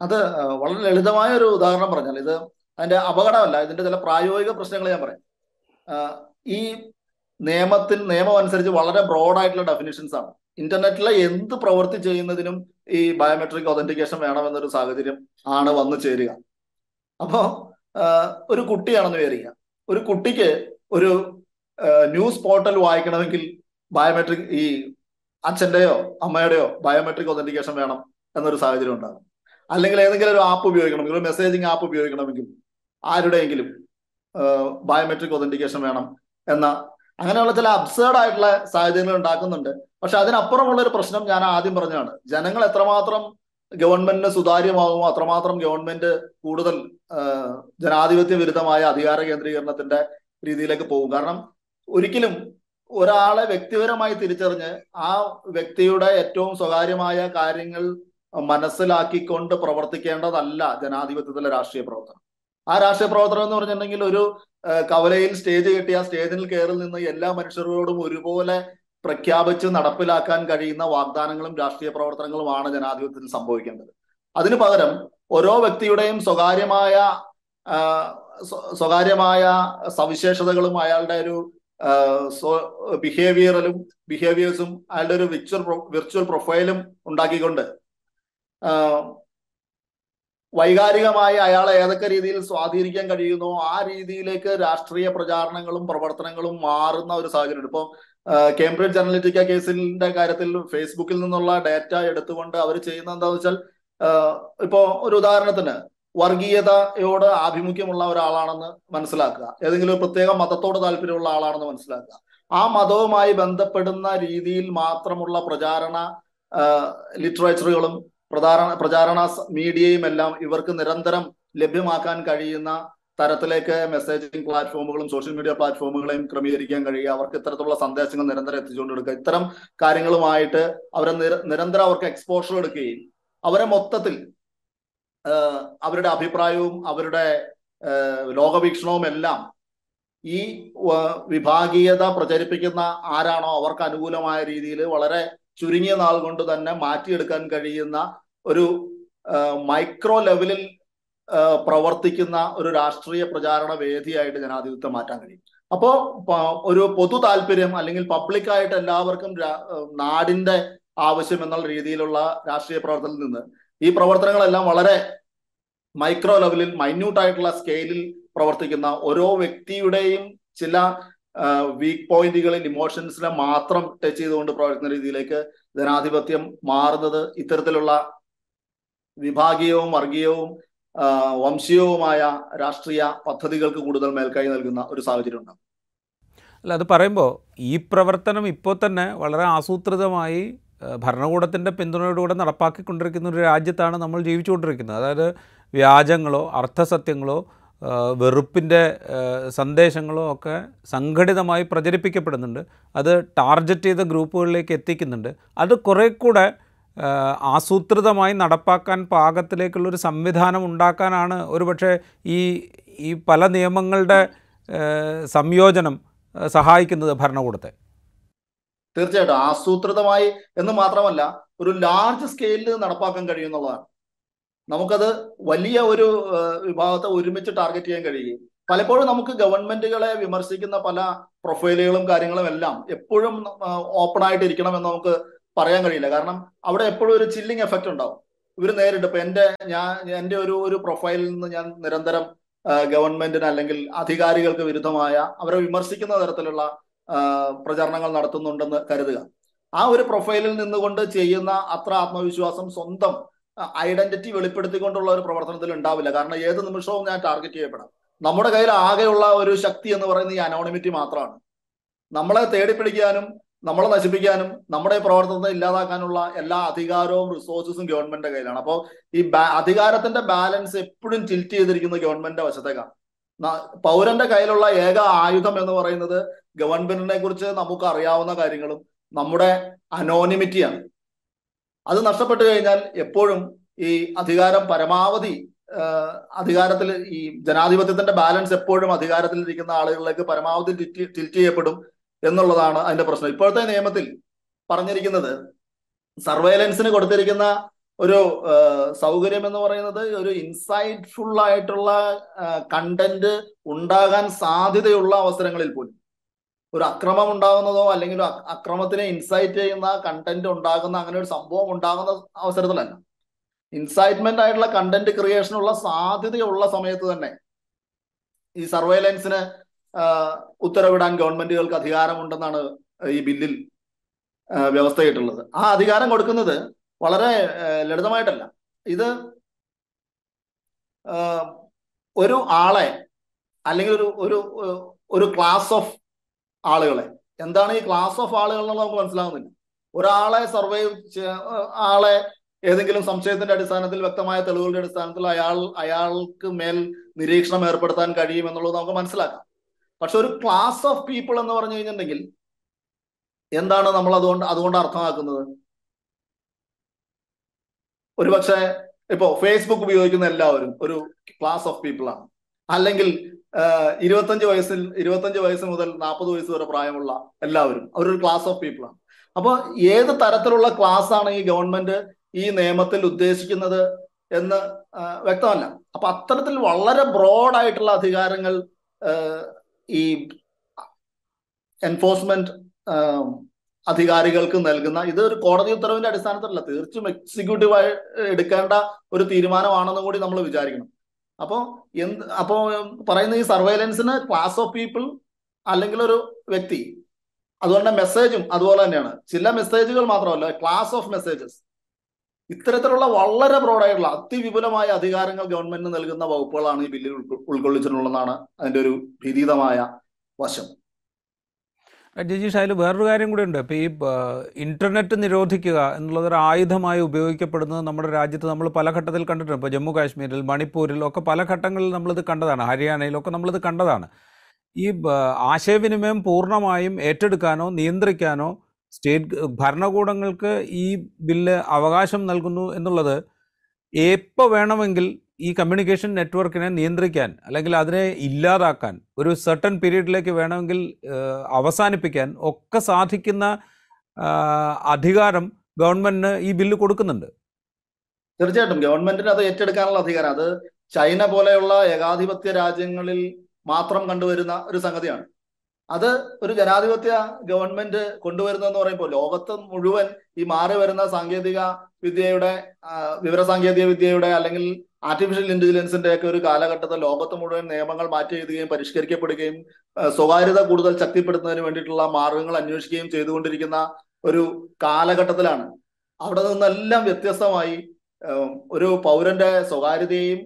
അത് വളരെ ലളിതമായ ഒരു ഉദാഹരണം പറഞ്ഞാൽ ഇത് അതിന്റെ അപകടമല്ല ഇതിന്റെ ചില പ്രായോഗിക പ്രശ്നങ്ങൾ ഞാൻ പറയാം. ഈ നിയമത്തിൽ നിയമം അനുസരിച്ച് വളരെ ബ്രോഡ് ആയിട്ടുള്ള ഡെഫിനിഷൻസ് ആണ്. ഇന്റർനെറ്റിലെ എന്ത് പ്രവൃത്തി ചെയ്യുന്നതിനും ഈ ബയോമെട്രിക് ഒതന്റിക്കേഷൻ വേണമെന്നൊരു സാഹചര്യം ആണ് വന്നു ചേരുക. അപ്പോ ഒരു കുട്ടിയാണെന്ന് വിചാരിക്കുക. ഒരു കുട്ടിക്ക് ഒരു ന്യൂസ് പോർട്ടൽ വായിക്കണമെങ്കിൽ ബയോമെട്രിക് ഈ അച്ഛന്റെയോ അമ്മയുടെയോ ബയോമെട്രിക് ഒതന്റിക്കേഷൻ വേണം എന്നൊരു സാഹചര്യം ഉണ്ടാകും. അല്ലെങ്കിൽ ഏതെങ്കിലും ഒരു ആപ്പ് ഉപയോഗിക്കണമെങ്കിൽ ഒരു മെസ്സേജിങ് ആപ്പ് ഉപയോഗിക്കണമെങ്കിൽ ആരുടെയെങ്കിലും ബയോമെട്രിക് ഒതന്റിക്കേഷൻ വേണം എന്ന അങ്ങനെയുള്ള ചില അബ്സേർഡ് ആയിട്ടുള്ള സാഹചര്യങ്ങൾ ഉണ്ടാക്കുന്നുണ്ട്. പക്ഷെ അതിനപ്പുറമുള്ള ഒരു പ്രശ്നം ഞാൻ ആദ്യം പറഞ്ഞതാണ്. ജനങ്ങൾ എത്രമാത്രം ഗവൺമെന്റിന് സുതാര്യമാകുമോ അത്രമാത്രം ഗവൺമെന്റ് കൂടുതൽ ജനാധിപത്യ വിരുദ്ധമായ അധികാര കേന്ദ്രീകരണത്തിന്റെ രീതിയിലേക്ക് പോകും. കാരണം ഒരിക്കലും ഒരാളെ വ്യക്തിപരമായി തിരിച്ചറിഞ്ഞ് ആ വ്യക്തിയുടെ ഏറ്റവും സ്വകാര്യമായ കാര്യങ്ങൾ മനസ്സിലാക്കിക്കൊണ്ട് പ്രവർത്തിക്കേണ്ടതല്ല ജനാധിപത്യത്തിലെ രാഷ്ട്രീയ പ്രവർത്തനം. ആ രാഷ്ട്രീയ പ്രവർത്തനം എന്ന് പറഞ്ഞിട്ടുണ്ടെങ്കിൽ ഒരു കവലയിൽ സ്റ്റേജ് കെട്ടിയ സ്റ്റേജിൽ കയറി നിന്ന് എല്ലാ മനുഷ്യരോടും ഒരുപോലെ പ്രഖ്യാപിച്ച് നടപ്പിലാക്കാൻ കഴിയുന്ന വാഗ്ദാനങ്ങളും രാഷ്ട്രീയ പ്രവർത്തനങ്ങളുമാണ് ജനാധിപത്യത്തിൽ സംഭവിക്കേണ്ടത്. അതിനു പകരം ഓരോ വ്യക്തിയുടെയും സ്വകാര്യമായ സ്വകാര്യമായ സവിശേഷതകളും അയാളുടെ ഒരു ബിഹേവിയറലും ബിഹേവിയേഴ്സും അയാളുടെ ഒരു വിർച്വൽ വിർച്വൽ പ്രൊഫൈലും ഉണ്ടാക്കിക്കൊണ്ട് വൈകാരികമായി അയാളെ ഏതൊക്കെ രീതിയിൽ സ്വാധീനിക്കാൻ കഴിയുന്നോ ആ രീതിയിലേക്ക് രാഷ്ട്രീയ പ്രചാരണങ്ങളും പ്രവർത്തനങ്ങളും മാറുന്ന ഒരു സാഹചര്യം ഇപ്പോൾ കേംബ്രിഡ്ജ് അനലിറ്റിക്ക കേസിന്റെ കാര്യത്തിൽ ഫേസ്ബുക്കിൽ നിന്നുള്ള ഡാറ്റ എടുത്തുകൊണ്ട് അവർ ചെയ്യുന്ന എന്താണെന്ന് വെച്ചാൽ ഇപ്പോ ഒരു ഉദാഹരണത്തിന് വർഗീയതയോട് ആഭിമുഖ്യമുള്ള ഒരാളാണെന്ന് മനസ്സിലാക്കുക. ഏതെങ്കിലും ഒരു പ്രത്യേക മതത്തോട് താല്പര്യമുള്ള ആളാണെന്ന് മനസ്സിലാക്കുക. ആ മതവുമായി ബന്ധപ്പെടുന്ന രീതിയിൽ മാത്രമുള്ള പ്രചാരണ ലിറ്ററേച്ചറുകളും പ്രധാന പ്രചാരണ മീഡിയയും എല്ലാം ഇവർക്ക് നിരന്തരം ലഭ്യമാക്കാൻ കഴിയുന്ന തരത്തിലേക്ക് മെസ്സേജിംഗ് പ്ലാറ്റ്ഫോമുകളും സോഷ്യൽ മീഡിയ പ്ലാറ്റ്ഫോമുകളെയും ക്രമീകരിക്കാൻ കഴിയുക. അവർക്ക് ഇത്തരത്തിലുള്ള സന്ദേശങ്ങൾ നിരന്തരം എത്തിച്ചുകൊണ്ട് കൊടുക്കുക ഇത്തരം കാര്യങ്ങളുമായിട്ട് അവരെ നിരന്തരം അവർക്ക് എക്സ്പോഷർ എടുക്കുകയും അവരെ മൊത്തത്തിൽ അവരുടെ അഭിപ്രായവും അവരുടെ ലോകവീക്ഷണവും എല്ലാം ഈ വിഭാഗീയത പ്രചരിപ്പിക്കുന്ന ആരാണോ അവർക്ക് അനുകൂലമായ രീതിയിൽ വളരെ ചുരുങ്ങിയ നാൾ കൊണ്ട് തന്നെ മാറ്റിയെടുക്കാൻ കഴിയുന്ന ഒരു മൈക്രോ ലെവലിൽ പ്രവർത്തിക്കുന്ന ഒരു രാഷ്ട്രീയ പ്രചാരണ വേദിയായിട്ട് ജനാധിപത്യം മാറ്റാൻ കഴിയും. അപ്പോ ഒരു പൊതു താല്പര്യം അല്ലെങ്കിൽ പബ്ലിക്കായിട്ട് എല്ലാവർക്കും നാടിന്റെ ആവശ്യം എന്നുള്ള രീതിയിലുള്ള രാഷ്ട്രീയ പ്രവർത്തനത്തിൽ നിന്ന് ഈ പ്രവർത്തനങ്ങളെല്ലാം വളരെ മൈക്രോ ലെവലിൽ മൈന്യൂട്ട് ആയിട്ടുള്ള സ്കെയിലിൽ പ്രവർത്തിക്കുന്ന ഓരോ വ്യക്തിയുടെയും ചില വീക്ക് പോയിന്റുകളിൽ ഇമോഷൻസിനെ മാത്രം ടച്ച് ചെയ്തുകൊണ്ട് പ്രവർത്തിക്കുന്ന രീതിയിലേക്ക് ജനാധിപത്യം മാറുന്നത് ഇത്തരത്തിലുള്ള വിഭാഗീയവും വർഗീയവും വംശീയവുമായ രാഷ്ട്രീയ പദ്ധതികൾക്ക് കൂടുതൽ മേൽക്കൈ നൽകുന്ന ഒരു സാഹചര്യം ഉണ്ടാകും. അല്ല അത് പറയുമ്പോൾ ഈ പ്രവർത്തനം ഇപ്പോൾ തന്നെ വളരെ ആസൂത്രിതമായി ഭരണകൂടത്തിന്റെ പിന്തുണയോടുകൂടെ നടപ്പാക്കിക്കൊണ്ടിരിക്കുന്ന ഒരു രാജ്യത്താണ് നമ്മൾ ജീവിച്ചുകൊണ്ടിരിക്കുന്നത്. അതായത് വ്യാജങ്ങളോ അർത്ഥസത്യങ്ങളോ വെറുപ്പിന്റെ സന്ദേശങ്ങളോ ഒക്കെ സംഘടിതമായി പ്രചരിപ്പിക്കപ്പെടുന്നുണ്ട്. അത് ടാർജറ്റ് ചെയ്ത ഗ്രൂപ്പുകളിലേക്ക് എത്തിക്കുന്നുണ്ട്. അത് കുറേ കൂടെ ആസൂത്രിതമായി നടപ്പാക്കാൻ പാകത്തിലേക്കുള്ളൊരു സംവിധാനം ഉണ്ടാക്കാനാണ് ഒരുപക്ഷെ ഈ ഈ പല നിയമങ്ങളുടെ സംയോജനം സഹായിക്കുന്നത് ഭരണകൂടത്തെ. തീർച്ചയായിട്ടും ആസൂത്രിതമായി എന്ന് മാത്രമല്ല ഒരു ലാർജ് സ്കെയിലിൽ നടപ്പാക്കാൻ കഴിയുന്നുള്ളതാണ് നമുക്കത് വലിയ ഒരു വിഭാഗത്തെ ഒരുമിച്ച് ടാർഗറ്റ് ചെയ്യാൻ കഴിയും. പലപ്പോഴും നമുക്ക് ഗവൺമെന്റുകളെ വിമർശിക്കുന്ന പല പ്രൊഫൈലുകളും കാര്യങ്ങളും എല്ലാം എപ്പോഴും ഓപ്പൺ ആയിട്ട് ഇരിക്കണം എന്ന് നമുക്ക് പറയാൻ കഴിയില്ല. കാരണം അവിടെ എപ്പോഴും ഒരു ചില്ലിങ് എഫക്റ്റ് ഉണ്ടാവും. ഇവർ നേരിട്ട് ഇപ്പൊ എന്റെ ഞാൻ എന്റെ ഒരു ഒരു പ്രൊഫൈലിൽ നിന്ന് ഞാൻ നിരന്തരം ഗവൺമെന്റിന് അല്ലെങ്കിൽ അധികാരികൾക്ക് വിരുദ്ധമായ അവരെ വിമർശിക്കുന്ന തരത്തിലുള്ള പ്രചരണങ്ങൾ നടത്തുന്നുണ്ടെന്ന് കരുതുക. ആ ഒരു പ്രൊഫൈലിൽ നിന്നുകൊണ്ട് ചെയ്യുന്ന അത്ര ആത്മവിശ്വാസം സ്വന്തം ഐഡന്റിറ്റി വെളിപ്പെടുത്തിക്കൊണ്ടുള്ള ഒരു പ്രവർത്തനത്തിൽ ഉണ്ടാവില്ല. കാരണം ഏത് നിമിഷവും ഞാൻ ടാർഗറ്റ് ചെയ്യപ്പെടാം. നമ്മുടെ കയ്യിൽ ആകെയുള്ള ഒരു ശക്തി എന്ന് പറയുന്നത് ഈ അനോണിമിറ്റി മാത്രമാണ്. നമ്മളെ തേടിപ്പിടിക്കാനും നമ്മളെ നശിപ്പിക്കാനും നമ്മുടെ പ്രവർത്തനത്തെ ഇല്ലാതാക്കാനുള്ള എല്ലാ അധികാരവും റിസോഴ്സസും ഗവൺമെന്റിന്റെ കയ്യിലാണ്. അപ്പോൾ ഈ അധികാരത്തിന്റെ ബാലൻസ് എപ്പോഴും ടിൽറ്റ് ചെയ്തിരിക്കുന്നത് ഗവൺമെന്റിന്റെ വശത്തേക്കാണ്. പൗരന്റെ കയ്യിലുള്ള ഏക ആയുധം എന്ന് പറയുന്നത് ഗവൺമെന്റിനെ കുറിച്ച് നമുക്ക് അറിയാവുന്ന കാര്യങ്ങളും നമ്മുടെ അനോണിമിറ്റിയാണ് അത് നഷ്ടപ്പെട്ടു കഴിഞ്ഞാൽ എപ്പോഴും ഈ അധികാരം പരമാവധി അധികാരത്തിൽ ഈ ജനാധിപത്യത്തിന്റെ ബാലൻസ് എപ്പോഴും അധികാരത്തിൽ ഇരിക്കുന്ന ആളുകളിലേക്ക് പരമാവധി ടിൽറ്റ് ചെയ്യപ്പെടും എന്നുള്ളതാണ് അതിന്റെ പ്രശ്നം. ഇപ്പോഴത്തെ നിയമത്തിൽ പറഞ്ഞിരിക്കുന്നത് സർവൈലൻസിന് കൊടുത്തിരിക്കുന്ന ഒരു സൗകര്യം എന്ന് പറയുന്നത് ഒരു ഇൻസൈറ്റ്ഫുൾ ആയിട്ടുള്ള കണ്ടന്റ് ഉണ്ടാകാൻ സാധ്യതയുള്ള അവസരങ്ങളിൽ പോലും. ഒരു അക്രമം ഉണ്ടാകുന്നതോ അല്ലെങ്കിൽ അക്രമത്തിനെ ഇൻസൈറ്റ് ചെയ്യുന്ന കണ്ടന്റ് ഉണ്ടാകുന്ന അങ്ങനെ ഒരു സംഭവം ഉണ്ടാകുന്ന അവസരത്തിലല്ല. ഇൻസൈറ്റ്മെന്റ് ആയിട്ടുള്ള കണ്ടന്റ് ക്രിയേഷനുള്ള സാധ്യതയുള്ള സമയത്ത് തന്നെ ഈ സർവൈലൻസിന് ഉത്തരവിടാൻ ഗവൺമെന്റുകൾക്ക് അധികാരമുണ്ടെന്നാണ് ഈ ബില്ലിൽ വ്യവസ്ഥയിട്ടുള്ളത്. ആ അധികാരം കൊടുക്കുന്നത് വളരെ ലളിതമായിട്ടല്ല. ഇത് ഒരു ആളെ അല്ലെങ്കിൽ ഒരു ഒരു ഒരു ക്ലാസ് ഓഫ് ആളുകളെ. എന്താണ് ഈ ക്ലാസ് ഓഫ് ആളുകൾ എന്നുള്ളത് നമുക്ക് മനസ്സിലാവുന്നില്ല. ഒരാളെ സർവൈവ് ആളെ ഏതെങ്കിലും സംശയത്തിന്റെ അടിസ്ഥാനത്തിൽ വ്യക്തമായ തെളിവുകളുടെ അടിസ്ഥാനത്തിൽ അയാൾ അയാൾക്ക് മേൽ നിരീക്ഷണം ഏർപ്പെടുത്താൻ കഴിയും എന്നുള്ളത് നമുക്ക് മനസ്സിലാക്കാം. പക്ഷെ ഒരു ക്ലാസ് ഓഫ് പീപ്പിൾ എന്ന് പറഞ്ഞു കഴിഞ്ഞിട്ടുണ്ടെങ്കിൽ എന്താണ് നമ്മൾ അതുകൊണ്ട് അതുകൊണ്ട് അർത്ഥമാക്കുന്നത്? ഒരുപക്ഷെ ഇപ്പോ ഫേസ്ബുക്ക് ഉപയോഗിക്കുന്ന എല്ലാവരും ഒരു ക്ലാസ് ഓഫ് പീപ്പിൾ ആണ്. അല്ലെങ്കിൽ ഇരുപത്തഞ്ച് വയസ്സിൽ ഇരുപത്തഞ്ച് വയസ്സ് മുതൽ നാൽപ്പത് വയസ്സ് വരെ പ്രായമുള്ള എല്ലാവരും. അവരൊരു ക്ലാസ് ഓഫ് പീപ്പിൾ ആണ്. അപ്പോൾ ഏത് തരത്തിലുള്ള ക്ലാസ് ആണ് ഈ ഗവൺമെന്റ് ഈ നിയമത്തിൽ ഉദ്ദേശിക്കുന്നത് എന്ന് വ്യക്തമല്ല. അപ്പൊ അത്തരത്തിൽ വളരെ ബ്രോഡ് ആയിട്ടുള്ള അധികാരങ്ങൾ ഈ എൻഫോഴ്സ്മെന്റ് അധികാരികൾക്ക് നൽകുന്ന ഇത് ഒരു കോടതി ഉത്തരവിന്റെ അടിസ്ഥാനത്തിലല്ല. തീർച്ചയായും എക്സിക്യൂട്ടീവായി എടുക്കേണ്ട ഒരു തീരുമാനമാണെന്നും കൂടി നമ്മൾ വിചാരിക്കണം. അപ്പോൾ എന്ത് അപ്പോൾ പറയുന്ന ഈ സർവൈലൻസിന് ക്ലാസ് ഓഫ് പീപ്പിൾ അല്ലെങ്കിൽ ഒരു വ്യക്തി. അതുകൊണ്ട് മെസ്സേജും അതുപോലെ തന്നെയാണ്. ചില മെസ്സേജുകൾ മാത്രമല്ല ക്ലാസ് ഓഫ് മെസ്സേജസ് ഇത്തരത്തിലുള്ള വളരെ ബ്രോഡായിട്ടുള്ള അതിവിപുലമായ അധികാരങ്ങൾ ഗവൺമെന്റിന് നൽകുന്ന വകുപ്പുകളാണ് ഈ ബില്ലിൽ ഉൾക്കൊള്ളിച്ചിട്ടുള്ളതാണ് അതിന്റെ ഒരു ഭീതിതമായ വശം. ജിജീഷ് അതിൽ വേറൊരു കാര്യം കൂടി ഉണ്ട്. ഇപ്പോൾ ഈ ഇന്റർനെറ്റ് നിരോധിക്കുക എന്നുള്ളത് ഒരു ആയുധമായി ഉപയോഗിക്കപ്പെടുന്നത് നമ്മുടെ രാജ്യത്ത് നമ്മൾ പല ഘട്ടത്തിൽ കണ്ടിട്ടുണ്ട്. ഇപ്പോൾ ജമ്മു കാശ്മീരിൽ മണിപ്പൂരിൽ ഒക്കെ പല ഘട്ടങ്ങളിൽ നമ്മളിത് കണ്ടതാണ്. ഹരിയാനയിലൊക്കെ നമ്മളിത് കണ്ടതാണ്. ഈ ആശയവിനിമയം പൂർണമായും ഏറ്റെടുക്കാനോ നിയന്ത്രിക്കാനോ സ്റ്റേറ്റ് ഭരണകൂടങ്ങൾക്ക് ഈ ബില്ല് അവകാശം നൽകുന്നു എന്നുള്ളത് എപ്പോൾ വേണമെങ്കിൽ ഈ കമ്മ്യൂണിക്കേഷൻ നെറ്റ്വർക്കിനെ നിയന്ത്രിക്കാൻ അല്ലെങ്കിൽ അതിനെ ഇല്ലാതാക്കാൻ ഒരു സർട്ടൺ പീരീഡിലേക്ക് വേണമെങ്കിൽ അവസാനിപ്പിക്കാൻ ഒക്കെ സാധിക്കുന്ന അധികാരം ഗവൺമെന്റിന് ഈ ബില്ല് കൊടുക്കുന്നുണ്ട്. തീർച്ചയായിട്ടും. ഗവൺമെന്റിന് അത് ഏറ്റെടുക്കാനുള്ള അധികാരം. അത് ചൈന പോലെയുള്ള ഏകാധിപത്യ രാജ്യങ്ങളിൽ മാത്രം കണ്ടുവരുന്ന ഒരു സംഗതിയാണ്. അത് ഒരു ജനാധിപത്യ ഗവൺമെന്റ് കൊണ്ടുവരുന്നതെന്ന് പറയുമ്പോൾ ലോകത്ത് മുഴുവൻ ഈ മാറി വരുന്ന സാങ്കേതിക വിദ്യയുടെ വിവര സാങ്കേതിക വിദ്യയുടെ അല്ലെങ്കിൽ ആർട്ടിഫിഷ്യൽ ഇന്റലിജൻസിന്റെ ഒക്കെ ഒരു കാലഘട്ടത്തിൽ ലോകത്ത് മുഴുവൻ നിയമങ്ങൾ മാറ്റി എഴുതുകയും പരിഷ്കരിക്കപ്പെടുകയും സ്വകാര്യത കൂടുതൽ ശക്തിപ്പെടുത്തുന്നതിന് വേണ്ടിയിട്ടുള്ള മാർഗങ്ങൾ അന്വേഷിക്കുകയും ചെയ്തുകൊണ്ടിരിക്കുന്ന ഒരു കാലഘട്ടത്തിലാണ്. അവിടെ നിന്നെല്ലാം വ്യത്യസ്തമായി ഒരു പൗരന്റെ സ്വകാര്യതയെയും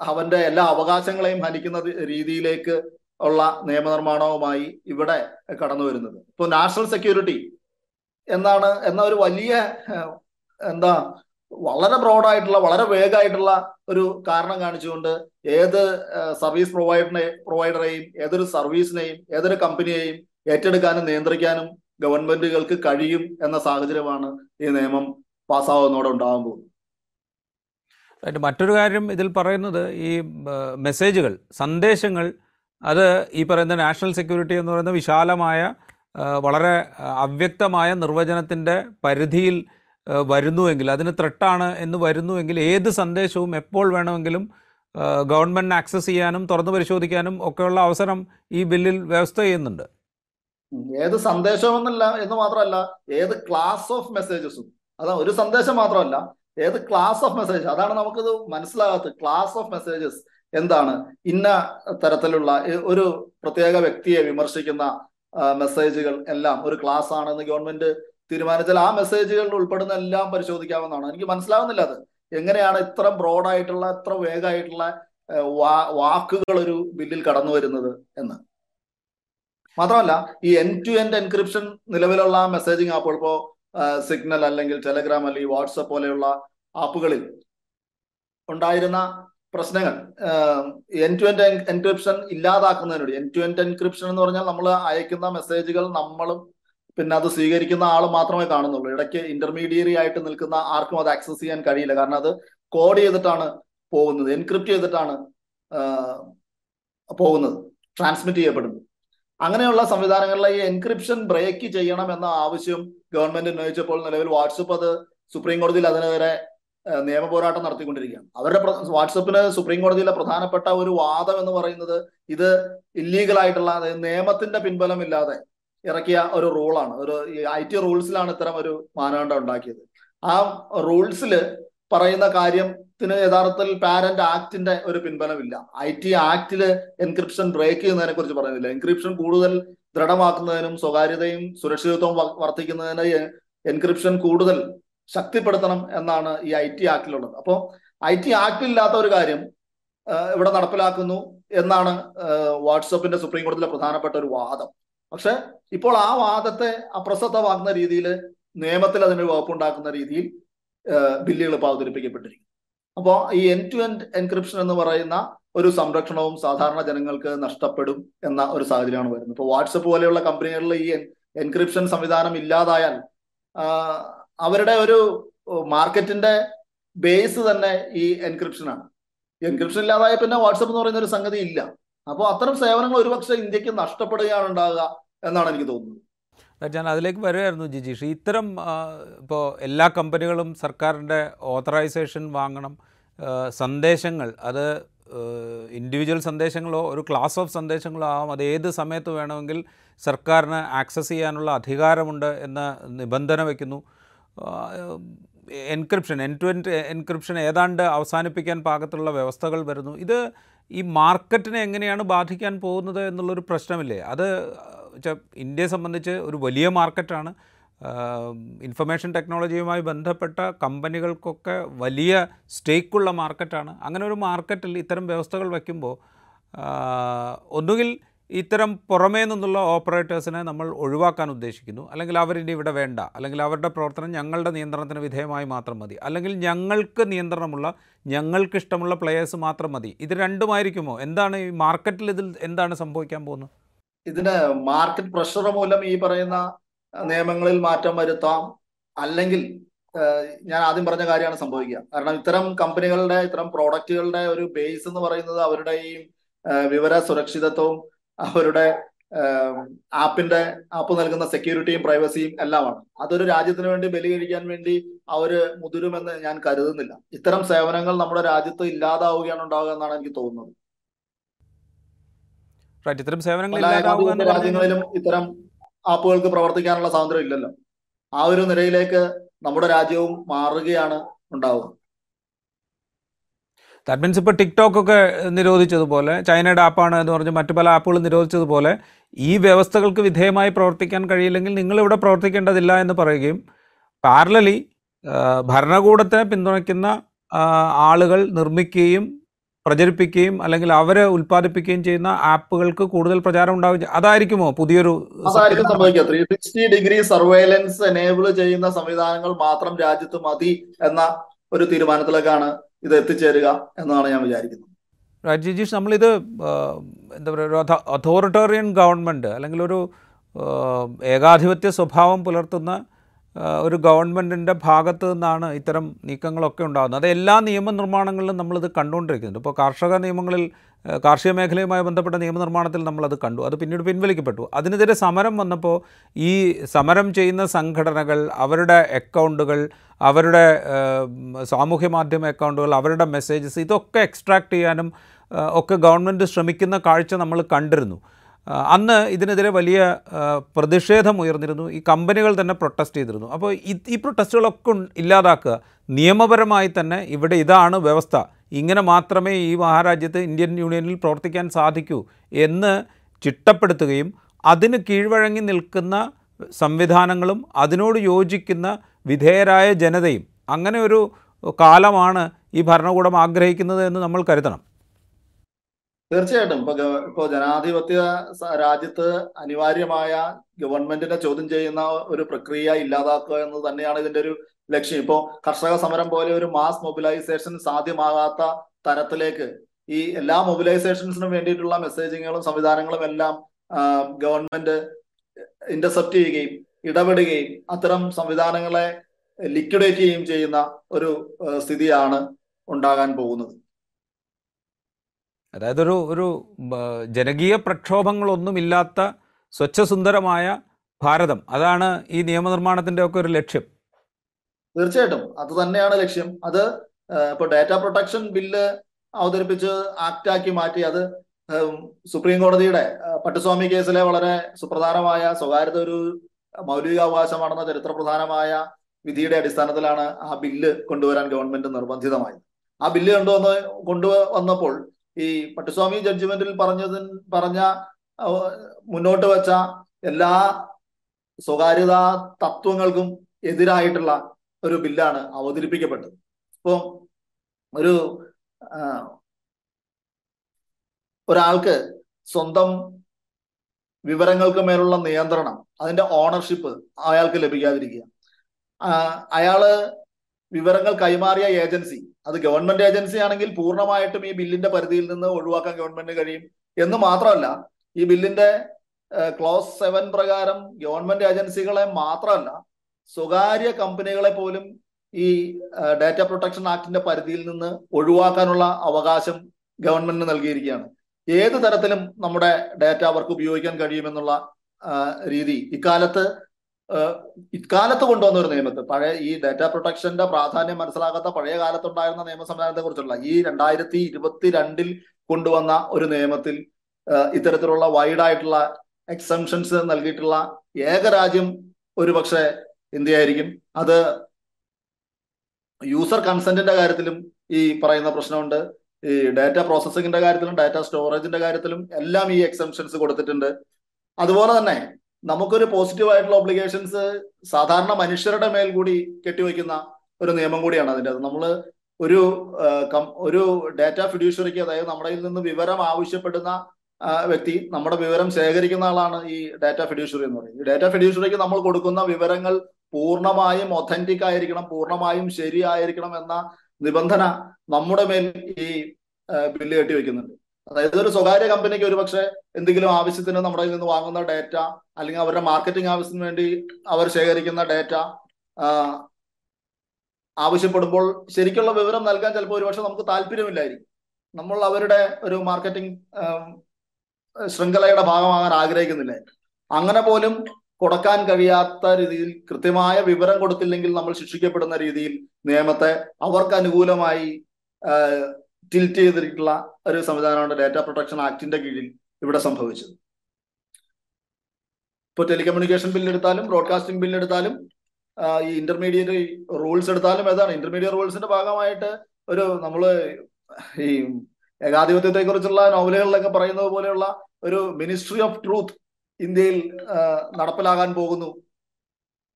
അവന്റെ എല്ലാ അവകാശങ്ങളെയും ഹനിക്കുന്ന രീതിയിലേക്ക് ഉള്ള നിയമനിർമ്മാണവുമായി ഇവിടെ കടന്നു വരുന്നത്. ഇപ്പോൾ നാഷണൽ സെക്യൂരിറ്റി എന്നാണ് എന്ന ഒരു വലിയ എന്താ വളരെ ബ്രോഡായിട്ടുള്ള വളരെ വേഗമായിട്ടുള്ള ഒരു കാരണം കാണിച്ചുകൊണ്ട് ഏത് സർവീസ് പ്രൊവൈഡറിനെ പ്രൊവൈഡറെയും ഏതൊരു സർവീസിനെയും ഏതൊരു കമ്പനിയെയും ഏറ്റെടുക്കാനും നിയന്ത്രിക്കാനും ഗവൺമെന്റുകൾക്ക് കഴിയും എന്ന സാഹചര്യമാണ് ഈ നിയമം പാസ്സാവുന്നതോടെ ഉണ്ടാകാൻ പോകുന്നത്. അതിന്റെ മറ്റൊരു കാര്യം ഇതിൽ പറയുന്നത് ഈ മെസ്സേജുകൾ സന്ദേശങ്ങൾ അത് ഈ പറയുന്ന നാഷണൽ സെക്യൂരിറ്റി എന്ന് പറയുന്ന വിശാലമായ വളരെ അവ്യക്തമായ നിർവചനത്തിന്റെ പരിധിയിൽ വരുന്നുവെങ്കിൽ അതിന് ത്രെട്ടാണ് എന്ന് വരുന്നുവെങ്കിൽ ഏത് സന്ദേശവും എപ്പോൾ വേണമെങ്കിലും ഗവൺമെന്റിന് ആക്സസ് ചെയ്യാനും തുറന്നു പരിശോധിക്കാനും ഒക്കെയുള്ള അവസരം ഈ ബില്ലിൽ വ്യവസ്ഥ ചെയ്യുന്നുണ്ട്. ഏത് സന്ദേശമെന്നല്ല എന്ന് മാത്രമല്ല ഏത് ക്ലാസ് ഓഫ് മെസ്സേജസും അതാ ഒരു സന്ദേശം മാത്രമല്ല ഏത് ക്ലാസ് ഓഫ് മെസ്സേജ് അതാണ് നമുക്കിത് മനസ്സിലാകാത്തത് ക്ലാസ് ഓഫ് മെസ്സേജസ് എന്താണ് ഇന്ന തരത്തിലുള്ള ഒരു പ്രത്യേക വ്യക്തിയെ വിമർശിക്കുന്ന മെസ്സേജുകൾ എല്ലാം ഒരു ക്ലാസ് ആണെന്ന് ഗവൺമെന്റ് തീരുമാനിച്ചാൽ ആ മെസ്സേജുകളിൽ ഉൾപ്പെടുന്ന എല്ലാം പരിശോധിക്കാവുന്നതാണ്. എനിക്ക് മനസ്സിലാവുന്നില്ല അത്. എങ്ങനെയാണ് ഇത്ര ബ്രോഡായിട്ടുള്ള ഇത്ര വേഗമായിട്ടുള്ള വാക്കുകൾ ഒരു ബില്ലിൽ കടന്നു വരുന്നത് എന്ന്. മാത്രമല്ല ഈ എൻ ടു എൻഡ് എൻക്രിപ്ഷൻ നിലവിലുള്ള മെസ്സേജിങ് ആപ്പുകൾ ഇപ്പോൾ സിഗ്നൽ അല്ലെങ്കിൽ ടെലഗ്രാം അല്ലെങ്കിൽ വാട്സപ്പ് പോലെയുള്ള ആപ്പുകളിൽ ഉണ്ടായിരുന്ന പ്രശ്നങ്ങൾ എൻ ടു എൻഡ് എൻക്രിപ്ഷൻ ഇല്ലാതാക്കുന്നതിനോട് എൻ ടു എൻഡ് എൻക്രിപ്ഷൻ എന്ന് പറഞ്ഞാൽ നമ്മൾ അയക്കുന്ന മെസ്സേജുകൾ നമ്മളും പിന്നെ അത് സ്വീകരിക്കുന്ന ആൾ മാത്രമേ കാണുന്നുള്ളൂ. ഇടയ്ക്ക് ഇന്റർമീഡിയറി ആയിട്ട് നിൽക്കുന്ന ആർക്കും അത് ആക്സസ് ചെയ്യാൻ കഴിയില്ല. കാരണം അത് കോഡ് ചെയ്തിട്ടാണ് പോകുന്നത് എൻക്രിപ്റ്റ് ചെയ്തിട്ടാണ് പോകുന്നത് ട്രാൻസ്മിറ്റ് ചെയ്യപ്പെടുന്നത്. അങ്ങനെയുള്ള സംവിധാനങ്ങളിലെ ഈ എൻക്രിപ്ഷൻ ബ്രേക്ക് ചെയ്യണം എന്ന ആവശ്യം ഗവൺമെന്റ് ഉന്നയിച്ചപ്പോൾ നിലവിൽ വാട്സപ്പ് അത് സുപ്രീം കോടതിയിൽ അതിനെതിരെ നിയമ പോരാട്ടം നടത്തിക്കൊണ്ടിരിക്കുകയാണ്. അവരുടെ വാട്സപ്പിന് സുപ്രീം കോടതിയിലെ പ്രധാനപ്പെട്ട ഒരു വാദം എന്ന് പറയുന്നത് ഇത് ഇല്ലീഗൽ ആയിട്ടുള്ള നിയമത്തിന്റെ പിൻബലമില്ലാതെ ഇറക്കിയ ഒരു റൂളാണ്. ഒരു ഐ ടി റൂൾസിലാണ് ഇത്തരം ഒരു മാനദണ്ഡം ഉണ്ടാക്കിയത്. ആ റൂൾസിൽ പറയുന്ന കാര്യത്തിന് യഥാർത്ഥത്തിൽ പാരന്റ് ആക്ടിന്റെ ഒരു പിൻബലമില്ല. ഐ ടി ആക്ടിൽ എൻക്രിപ്ഷൻ ബ്രേക്ക് ചെയ്യുന്നതിനെ കുറിച്ച് പറയുന്നില്ല. എൻക്രിപ്ഷൻ കൂടുതൽ ദൃഢമാക്കുന്നതിനും സ്വകാര്യതയും സുരക്ഷിതത്വവും വർദ്ധിക്കുന്നതിന് എൻക്രിപ്ഷൻ കൂടുതൽ ശക്തിപ്പെടുത്തണം എന്നാണ് ഈ ഐ ടി ആക്ടിലുള്ളത്. അപ്പോൾ ഐ ടി ആക്ട് ഇല്ലാത്ത ഒരു കാര്യം ഇവിടെ നടപ്പിലാക്കുന്നു എന്നാണ് വാട്സപ്പിന്റെ സുപ്രീം കോടതിയിലെ പ്രധാനപ്പെട്ട ഒരു വാദം. പക്ഷെ ഇപ്പോൾ ആ വാദത്തെ അപ്രസക്തമാക്കുന്ന രീതിയിൽ നിയമത്തിൽ അതിന് വകുപ്പുണ്ടാക്കുന്ന രീതിയിൽ ബില്ലുകൾ ഇപ്പോൾ അവതരിപ്പിക്കപ്പെട്ടിരിക്കുന്നു. അപ്പോൾ ഈ എൻ ടു എൻഡ് എൻക്രിപ്ഷൻ എന്ന് പറയുന്ന ഒരു സംരക്ഷണവും സാധാരണ ജനങ്ങൾക്ക് നഷ്ടപ്പെടും എന്ന ഒരു സാഹചര്യമാണ് വരുന്നത്. ഇപ്പോൾ വാട്സപ്പ് പോലെയുള്ള കമ്പനികളിൽ ഈ എൻക്രിപ്ഷൻ സംവിധാനം ഇല്ലാതായാൽ അവരുടെ ഒരു മാർക്കറ്റിന്റെ ബേസ് തന്നെ ഈ എൻക്രിപ്ഷനാണ് എൻക്രിപ്ഷൻ ഇല്ലാതായ പിന്നെ വാട്സപ്പ് എന്ന് പറയുന്ന ഒരു സംഗതി ഇല്ല. അപ്പോൾ അത്തരം സേവനങ്ങൾ ഒരുപക്ഷെ ഇന്ത്യയ്ക്ക് നഷ്ടപ്പെടുകയാണ് ഉണ്ടാകുക എന്നാണ് എനിക്ക് തോന്നുന്നത്. ഞാൻ അതിലേക്ക് വരുമായിരുന്നു ജിജീഷ് ഇത്തരം ഇപ്പോൾ എല്ലാ കമ്പനികളും സർക്കാരിന്റെ ഓത്തറൈസേഷൻ വാങ്ങണം സന്ദേശങ്ങൾ അത് ഇൻഡിവിജ്വൽ സന്ദേശങ്ങളോ ഒരു ക്ലാസ് ഓഫ് സന്ദേശങ്ങളോ ആവാം. അത് ഏത് സമയത്ത് വേണമെങ്കിൽ സർക്കാരിന് ആക്സസ് ചെയ്യാനുള്ള അധികാരമുണ്ട് എന്ന നിബന്ധന വയ്ക്കുന്നു encryption end to end encryption ഏതാണ്ട് അവസാനിപ്പിക്കാൻ പാകത്തിലുള്ള വ്യവസ്ഥകൾ വരുന്നു. ഇത് ഈ മാർക്കറ്റിനെ എങ്ങനെയാണ് ബാധിക്കാൻ പോകുന്നത് എന്നുള്ളൊരു പ്രശ്നമില്ലേ? അത് ഇന്ത്യയെ സംബന്ധിച്ച് ഒരു വലിയ മാർക്കറ്റാണ്. ഇൻഫർമേഷൻ ടെക്നോളജിയുമായി ബന്ധപ്പെട്ട കമ്പനികൾക്കൊക്കെ വലിയ സ്റ്റേക്കുള്ള മാർക്കറ്റാണ്. അങ്ങനെ ഒരു മാർക്കറ്റിൽ ഇത്തരം വ്യവസ്ഥകൾ വയ്ക്കുമ്പോൾ ഒന്നുകിൽ ഇത്തരം പുറമേ നിന്നുള്ള ഓപ്പറേറ്റേഴ്സിനെ നമ്മൾ ഒഴിവാക്കാൻ ഉദ്ദേശിക്കുന്നു. അല്ലെങ്കിൽ അവരിന്റെ ഇവിടെ വേണ്ട. അല്ലെങ്കിൽ അവരുടെ പ്രവർത്തനം ഞങ്ങളുടെ നിയന്ത്രണത്തിന് വിധേയമായി മാത്രം മതി. അല്ലെങ്കിൽ ഞങ്ങൾക്ക് നിയന്ത്രണമുള്ള ഞങ്ങൾക്കിഷ്ടമുള്ള പ്ലെയേഴ്സ് മാത്രം മതി. ഇത് രണ്ടുമായിരിക്കുമോ? എന്താണ് ഈ മാർക്കറ്റിൽ ഇതിൽ എന്താണ് സംഭവിക്കാൻ പോകുന്നത്? ഇതിന് മാർക്കറ്റ് പ്രഷർ മൂലം ഈ പറയുന്ന നിയമങ്ങളിൽ മാറ്റം വരുത്താം. അല്ലെങ്കിൽ ഞാൻ ആദ്യം പറഞ്ഞ കാര്യമാണ് സംഭവിക്കുക. കാരണം ഇത്തരം കമ്പനികളുടെ ഇത്തരം പ്രോഡക്റ്റുകളുടെ ഒരു ബേസ് എന്ന് പറയുന്നത് അവരുടെ ഈ വിവര സുരക്ഷിതത്വവും അവരുടെ ആപ്പിന്റെ ആപ്പ് നൽകുന്ന സെക്യൂരിറ്റിയും പ്രൈവസിയും എല്ലാമാണ്. അതൊരു രാജ്യത്തിന് വേണ്ടി ബലി കഴിക്കാൻ വേണ്ടി അവർ മുതിരുമെന്ന് ഞാൻ കരുതുന്നില്ല. ഇത്തരം സേവനങ്ങൾ നമ്മുടെ രാജ്യത്ത് ഇല്ലാതാവുകയാണ് ഉണ്ടാവുക എന്നാണ് എനിക്ക് തോന്നുന്നത്. ഇത്തരം സേവനങ്ങൾ രാജ്യങ്ങളിലും ഇത്തരം ആപ്പുകൾക്ക് പ്രവർത്തിക്കാനുള്ള സ്വാതന്ത്ര്യം ഇല്ലല്ലോ. ആ ഒരു നിലയിലേക്ക് നമ്മുടെ രാജ്യവും മാറുകയാണ് ഉണ്ടാവുക. ദാറ്റ് മീൻസ് ഇപ്പോൾ ടിക്ടോക്ക് ഒക്കെ നിരോധിച്ചതുപോലെ ചൈനയുടെ ആപ്പാണ് എന്ന് പറഞ്ഞ് മറ്റു പല ആപ്പുകളും നിരോധിച്ചതുപോലെ ഈ വ്യവസ്ഥകൾക്ക് വിധേയമായി പ്രവർത്തിക്കാൻ കഴിയില്ലെങ്കിൽ നിങ്ങളിവിടെ പ്രവർത്തിക്കേണ്ടതില്ല എന്ന് പറയുകയും പാരലലി ഭരണകൂടത്തെ പിന്തുണയ്ക്കുന്ന ആളുകൾ നിർമ്മിക്കുകയും പ്രചരിപ്പിക്കുകയും അല്ലെങ്കിൽ അവരെ ഉൽപ്പാദിപ്പിക്കുകയും ചെയ്യുന്ന ആപ്പുകൾക്ക് കൂടുതൽ പ്രചാരം ഉണ്ടാവുക അതായിരിക്കുമോ പുതിയൊരു സംഭവിക്കുക. Three sixty degree surveillance enable ചെയ്യുന്ന സംവിധാനങ്ങൾ മാത്രം രാജ്യത്ത് മതി എന്ന ഒരു തീരുമാനത്തിലേക്കാണ് ഇത് എത്തിച്ചേരുക എന്നാണ് ഞാൻ വിചാരിക്കുന്നത്. രാജീഷ് നമ്മളിത് എന്താ പറയുക ഒരു അതോറിറ്റേറിയൻ ഗവൺമെന്റ് അല്ലെങ്കിൽ ഒരു ഏകാധിപത്യ സ്വഭാവം പുലർത്തുന്ന ഒരു ഗവൺമെന്റിന്റെ ഭാഗത്തു നിന്നാണ് ഇത്തരം നീക്കങ്ങളൊക്കെ ഉണ്ടാകുന്നത്. അത് എല്ലാ നിയമനിർമ്മാണങ്ങളിലും നമ്മളിത് കണ്ടുകൊണ്ടിരിക്കുന്നുണ്ട്. ഇപ്പോൾ കാർഷിക നിയമങ്ങളിൽ കാർഷിക മേഖലയുമായി ബന്ധപ്പെട്ട നിയമനിർമ്മാണത്തിൽ നമ്മളത് കണ്ടു. അത് പിന്നീട് പിൻവലിക്കപ്പെട്ടു. അതിനെതിരെ സമരം വന്നപ്പോൾ ഈ സമരം ചെയ്യുന്ന സംഘടനകൾ അവരുടെ അക്കൗണ്ടുകൾ അവരുടെ സാമൂഹ്യ മാധ്യമ അക്കൗണ്ടുകൾ അവരുടെ മെസ്സേജസ് ഇതൊക്കെ എക്സ്ട്രാക്ട് ചെയ്യാനും ഒക്കെ ഗവൺമെന്റ് ശ്രമിക്കുന്ന കാഴ്ച നമ്മൾ കണ്ടിരുന്നു. അന്ന് ഇതിനെതിരെ വലിയ പ്രതിഷേധം ഉയർന്നിരുന്നു. ഈ കമ്പനികൾ തന്നെ പ്രൊട്ടസ്റ്റ് ചെയ്തിരുന്നു. അപ്പോൾ ഈ- പ്രൊട്ടസ്റ്റുകളൊക്കെ ഇല്ലാതാക്കുക നിയമപരമായി തന്നെ ഇവിടെ ഇതാണ് വ്യവസ്ഥ. ഇങ്ങനെ മാത്രമേ ഈ മഹാരാജ്യത്ത് ഇന്ത്യൻ യൂണിയനിൽ പ്രവർത്തിക്കാൻ സാധിക്കൂ എന്ന് ചിട്ടപ്പെടുത്തുകയും അതിന് കീഴ്വഴങ്ങി നിൽക്കുന്ന സംവിധാനങ്ങളും അതിനോട് യോജിക്കുന്ന വിധേയരായ ജനതയും. അങ്ങനെ ഒരു കാലമാണ് ഈ ഭരണകൂടം ആഗ്രഹിക്കുന്നത് എന്ന് നമ്മൾ കരുതണം. തീർച്ചയായിട്ടും. ഇപ്പൊ ഇപ്പൊ ജനാധിപത്യ രാജ്യത്ത് അനിവാര്യമായ ഗവൺമെന്റിനെ ചോദ്യം ചെയ്യുന്ന ഒരു പ്രക്രിയ ഇല്ലാതാക്കുക എന്ന് തന്നെയാണ് ഇതിന്റെ ഒരു ലക്ഷ്യം. ഇപ്പോ കർഷക സമരം പോലെ ഒരു മാസ് മൊബിലൈസേഷൻ സാധ്യമാകാത്ത തരത്തിലേക്ക് ഈ എല്ലാ മൊബിലൈസേഷൻസിനും വേണ്ടിയിട്ടുള്ള മെസ്സേജിങ്ങുകളും സംവിധാനങ്ങളും എല്ലാം ഗവൺമെന്റ് ഇന്റർസെപ്റ്റ് ചെയ്യുകയും ഇടപെടുകയും അത്തരം സംവിധാനങ്ങളെ ലിക്വിഡേറ്റ് ചെയ്യുകയും ചെയ്യുന്ന ഒരു സ്ഥിതിയാണ് ഉണ്ടാകാൻ പോകുന്നത്. അതായത് ഒരു ഒരു ജനകീയ പ്രക്ഷോഭങ്ങളൊന്നുമില്ലാത്ത സ്വച്ഛസുന്ദരമായ ഭാരതം. അതാണ് ഈ നിയമനിർമ്മാണത്തിന്റെ ഒക്കെ ഒരു ലക്ഷ്യം. തീർച്ചയായിട്ടും. അത് തന്നെയാണ് ലക്ഷ്യം. അത് ഇപ്പൊ ഡാറ്റ പ്രൊട്ടക്ഷൻ ബില്ല് അവതരിപ്പിച്ച് ആക്ട് ആക്കി മാറ്റി അത് സുപ്രീം കോടതിയുടെ പട്ടുസ്വാമി കേസിലെ വളരെ സുപ്രധാനമായ സ്വകാര്യത ഒരു മൗലികാവകാശമാണെന്ന ചരിത്ര പ്രധാനമായ വിധിയുടെ അടിസ്ഥാനത്തിലാണ് ആ ബില്ല് കൊണ്ടുവരാൻ ഗവൺമെന്റ് നിർബന്ധിതമായത്. ആ ബില്ല് കൊണ്ടുവന്ന് കൊണ്ടുവന്നപ്പോൾ ഈ പട്ടുസ്വാമി ജഡ്ജ്മെന്റിൽ പറഞ്ഞതിൻ പറഞ്ഞ മുന്നോട്ട് വെച്ച എല്ലാ സ്വകാര്യതാ തത്വങ്ങൾക്കും എതിരായിട്ടുള്ള ഒരു ബില്ലാണ് അവതരിപ്പിക്കപ്പെട്ടത്. ഇപ്പോ ഒരു ഒരാൾക്ക് സ്വന്തം വിവരങ്ങൾക്ക് മേലുള്ള നിയന്ത്രണം അതിന്റെ ഓണർഷിപ്പ് അയാൾക്ക് ലഭിക്കാതിരിക്കുക. അയാൾ വിവരങ്ങൾ കൈമാറിയ ഏജൻസി. അത് ഗവൺമെന്റ് ഏജൻസി ആണെങ്കിൽ പൂർണമായിട്ടും ഈ ബില്ലിന്റെ പരിധിയിൽ നിന്ന് ഒഴിവാക്കാൻ ഗവൺമെന്റിന് കഴിയും. എന്ന് മാത്രമല്ല ഈ ബില്ലിന്റെ ക്ലോസ് സെവൻ പ്രകാരം ഗവൺമെന്റ് ഏജൻസികളെ മാത്രമല്ല സ്വകാര്യ കമ്പനികളെ പോലും ഈ ഡാറ്റ പ്രൊട്ടക്ഷൻ ആക്ടിന്റെ പരിധിയിൽ നിന്ന് ഒഴിവാക്കാനുള്ള അവകാശം ഗവൺമെന്റിന് നൽകിയിരിക്കുകയാണ്. ഏത് തരത്തിലും നമ്മുടെ ഡാറ്റ അവർക്ക് ഉപയോഗിക്കാൻ കഴിയുമെന്നുള്ള രീതി. ഇക്കാലത്ത് ഇക്കാലത്ത് കൊണ്ടുവന്ന ഒരു നിയമത്തെ പഴയ ഈ ഡാറ്റ പ്രൊട്ടക്ഷന്റെ പ്രാധാന്യം മനസ്സിലാക്കാത്ത പഴയ കാലത്തുണ്ടായിരുന്ന നിയമ സംവിധാനത്തെ കുറിച്ചുള്ള ഈ രണ്ടായിരത്തി ഇരുപത്തിരണ്ടിൽ കൊണ്ടുവന്ന ഒരു നിയമത്തിൽ ഇത്തരത്തിലുള്ള വൈഡ് ആയിട്ടുള്ള എക്സംഷൻസ് നൽകിയിട്ടുള്ള ഏക രാജ്യം ഇന്ത്യ ആയിരിക്കും അത് യൂസർ കൺസെന്റിന്റെ കാര്യത്തിലും ഈ പറയുന്ന പ്രശ്നമുണ്ട്. ഈ ഡാറ്റ പ്രോസസ്സിങ്ങിന്റെ കാര്യത്തിലും ഡാറ്റ സ്റ്റോറേജിന്റെ കാര്യത്തിലും എല്ലാം ഈ എക്സംഷൻസ് കൊടുത്തിട്ടുണ്ട്. അതുപോലെ തന്നെ നമുക്കൊരു പോസിറ്റീവ് ആയിട്ടുള്ള ഒബ്ലിഗേഷൻസ് സാധാരണ മനുഷ്യരുടെ മേൽ കൂടി കെട്ടിവെക്കുന്ന ഒരു നിയമം കൂടിയാണ് അതിന്റെ അത് നമ്മൾ ഒരു ഒരു ഡാറ്റ ഫിഡ്യൂഷറിക്ക് അതായത് നമ്മുടെ നിന്ന് വിവരം ആവശ്യപ്പെടുന്ന വ്യക്തി നമ്മുടെ വിവരം ശേഖരിക്കുന്ന ആളാണ് ഈ ഡാറ്റ ഫിഡ്യൂഷറി എന്ന് പറയുന്നത്. ഡാറ്റ ഫിഡ്യൂഷറിക്ക് നമ്മൾ കൊടുക്കുന്ന വിവരങ്ങൾ പൂർണമായും ഒഥന്റിക് ആയിരിക്കണം പൂർണമായും ശരിയായിരിക്കണം എന്ന നിബന്ധന നമ്മുടെ മേൽ ഈ ബില്ല് കെട്ടിവെക്കുന്നുണ്ട് അതായത് ഒരു സ്വകാര്യ കമ്പനിക്ക് ഒരു പക്ഷേ എന്തെങ്കിലും ആവശ്യത്തിന് നമ്മുടെ നിന്ന് വാങ്ങുന്ന ഡേറ്റ അല്ലെങ്കിൽ അവരുടെ മാർക്കറ്റിംഗ് ആവശ്യത്തിന് വേണ്ടി അവർ ശേഖരിക്കുന്ന ഡേറ്റ ആവശ്യപ്പെടുമ്പോൾ ശരിക്കുള്ള വിവരം നൽകാൻ ചിലപ്പോൾ ഒരുപക്ഷെ നമുക്ക് താല്പര്യമില്ലായിരിക്കും. നമ്മൾ അവരുടെ ഒരു മാർക്കറ്റിംഗ് ശൃംഖലയുടെ ഭാഗമാകാൻ ആഗ്രഹിക്കുന്നില്ല അങ്ങനെ പോലും കൊടുക്കാൻ കഴിയാത്ത രീതിയിൽ കൃത്യമായ വിവരം കൊടുത്തില്ലെങ്കിൽ നമ്മൾ ശിക്ഷിക്കപ്പെടുന്ന രീതിയിൽ നിയമത്തെ അവർക്ക് അനുകൂലമായി ടിൽറ്റ് ചെയ്തിട്ടുള്ള ഒരു സംവിധാനമാണ് ഡാറ്റ പ്രൊട്ടക്ഷൻ ആക്ടിന്റെ കീഴിൽ ഇവിടെ സംഭവിച്ചത്. ഇപ്പോൾ ടെലികമ്മ്യൂണിക്കേഷൻ ബില്ല് എടുത്താലും ബ്രോഡ്കാസ്റ്റിംഗ് ബില്ല് എടുത്താലും ഈ ഇന്റർമീഡിയറ്റ് റൂൾസ് എടുത്താലും ഏതാണ്? ഇന്റർമീഡിയറ്റ് റൂൾസിന്റെ ഭാഗമായിട്ട് ഒരു നമ്മൾ ഈ ഏകാധിപത്യത്തെ കുറിച്ചുള്ള നോവലുകളിലൊക്കെ പറയുന്നത് പോലെയുള്ള ഒരു മിനിസ്ട്രി ഓഫ് ട്രൂത്ത് ഇന്ത്യയിൽ നടപ്പിലാകാൻ പോകുന്നു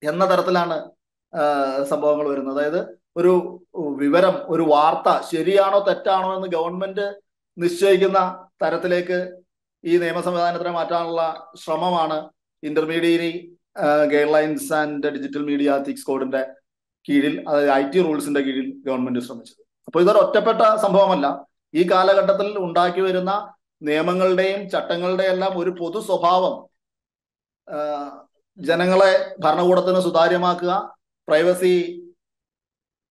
എന്ന തരത്തിലാണ് സംഭവങ്ങൾ വരുന്നത്. അതായത് ഒരു വിവരം ഒരു വാർത്ത ശരിയാണോ തെറ്റാണോ എന്ന് ഗവൺമെന്റ് നിശ്ചയിക്കുന്ന തരത്തിലേക്ക് ഈ നിയമ സംവിധാനത്തിനെ മാറ്റാനുള്ള ശ്രമമാണ് intermediate guidelines and digital media ethics കോഡിന്റെ കീഴിൽ അതായത് ഐ ടി റൂൾസിന്റെ കീഴിൽ ഗവൺമെന്റ് ശ്രമിച്ചത്. അപ്പോൾ ഇതൊരു ഒറ്റപ്പെട്ട സംഭവമല്ല. ഈ കാലഘട്ടത്തിൽ ഉണ്ടാക്കി വരുന്ന നിയമങ്ങളുടെയും ചട്ടങ്ങളുടെയും എല്ലാം ഒരു പൊതു സ്വഭാവം ജനങ്ങളെ ഭരണകൂടത്തിന് സുതാര്യമാക്കുക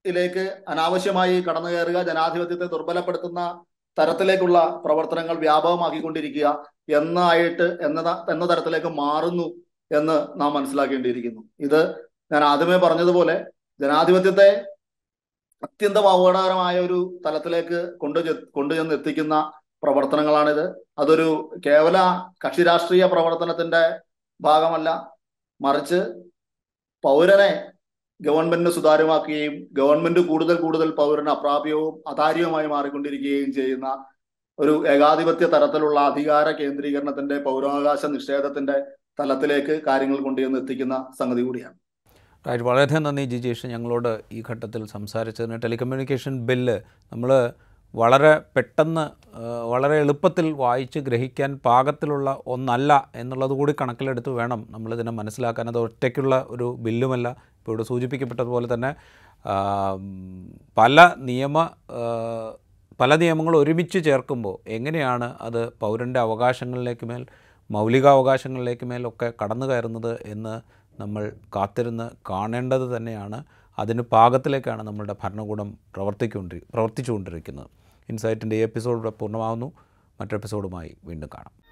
പ്രൈവസിയിലേക്ക് അനാവശ്യമായി കടന്നു കയറുക ജനാധിപത്യത്തെ ദുർബലപ്പെടുത്തുന്ന തരത്തിലേക്കുള്ള പ്രവർത്തനങ്ങൾ വ്യാപകമാക്കിക്കൊണ്ടിരിക്കുക എന്നായിട്ട് എന്ന എന്ന തരത്തിലേക്ക് മാറുന്നു എന്ന് നാം മനസ്സിലാക്കേണ്ടിയിരിക്കുന്നു. ഇത് ഞാൻ ആദ്യമേ പറഞ്ഞതുപോലെ ജനാധിപത്യത്തെ അത്യന്തം അപകടകരമായ ഒരു തലത്തിലേക്ക് കൊണ്ടു കൊണ്ടുചെന്ന് എത്തിക്കുന്ന പ്രവർത്തനങ്ങളാണിത്. അതൊരു കേവല കക്ഷി രാഷ്ട്രീയ പ്രവർത്തനത്തിന്റെ ഭാഗമല്ല. മറിച്ച് പൗരനെ ഗവൺമെന്റിന് സുതാര്യമാക്കുകയും ഗവൺമെന്റ് കൂടുതൽ കൂടുതൽ പൗരന് അപ്രാപ്യവും അതാര്യവുമായി മാറിക്കൊണ്ടിരിക്കുകയും ചെയ്യുന്ന ഒരു ഏകാധിപത്യ തരത്തിലുള്ള അധികാര കേന്ദ്രീകരണത്തിന്റെ പൗരാവകാശ നിഷേധത്തിന്റെ തലത്തിലേക്ക് കാര്യങ്ങൾ കൊണ്ടുവന്ന് എത്തിക്കുന്ന സംഗതി കൂടിയാണ്. റൈറ്റ്. വളരെ നന്ദി ജിജേഷ് ഞങ്ങളോട് ഈ ഘട്ടത്തിൽ സംസാരിച്ചതിന് ടെലികമ്മ്യൂണിക്കേഷൻ ബില്ല് നമ്മൾ വളരെ പെട്ടെന്ന് വളരെ എളുപ്പത്തിൽ വായിച്ച് ഗ്രഹിക്കാൻ പാകത്തിലുള്ള ഒന്നല്ല എന്നുള്ളത് കൂടി കണക്കിലെടുത്ത് വേണം നമ്മളിതിനെ മനസ്സിലാക്കാൻ. അത് ഒറ്റയ്ക്കുള്ള ഒരു ബില്ലുമല്ല. ഇപ്പോൾ ഇവിടെ സൂചിപ്പിക്കപ്പെട്ടതുപോലെ തന്നെ പല നിയമ പല നിയമങ്ങൾ ഒരുമിച്ച് ചേർക്കുമ്പോൾ എങ്ങനെയാണ് അത് പൗരന്റെ അവകാശങ്ങളിലേക്ക് മേൽ മൗലികാവകാശങ്ങളിലേക്ക് മേലൊക്കെ കടന്നു കയറുന്നത് എന്ന് നമ്മൾ കാത്തിരുന്ന് കാണേണ്ടത് തന്നെയാണ്. അതിന് പാകത്തിലേക്കാണ് നമ്മളുടെ ഭരണകൂടം പ്രവർത്തിക്കൊണ്ടി പ്രവർത്തിച്ചുകൊണ്ടിരിക്കുന്നത്. ഇൻസൈറ്റിന്റെ ഈ എപ്പിസോഡ് പൂർണമാകുന്നു മറ്റൊരു എപ്പിസോഡുമായി വീണ്ടും കാണാം.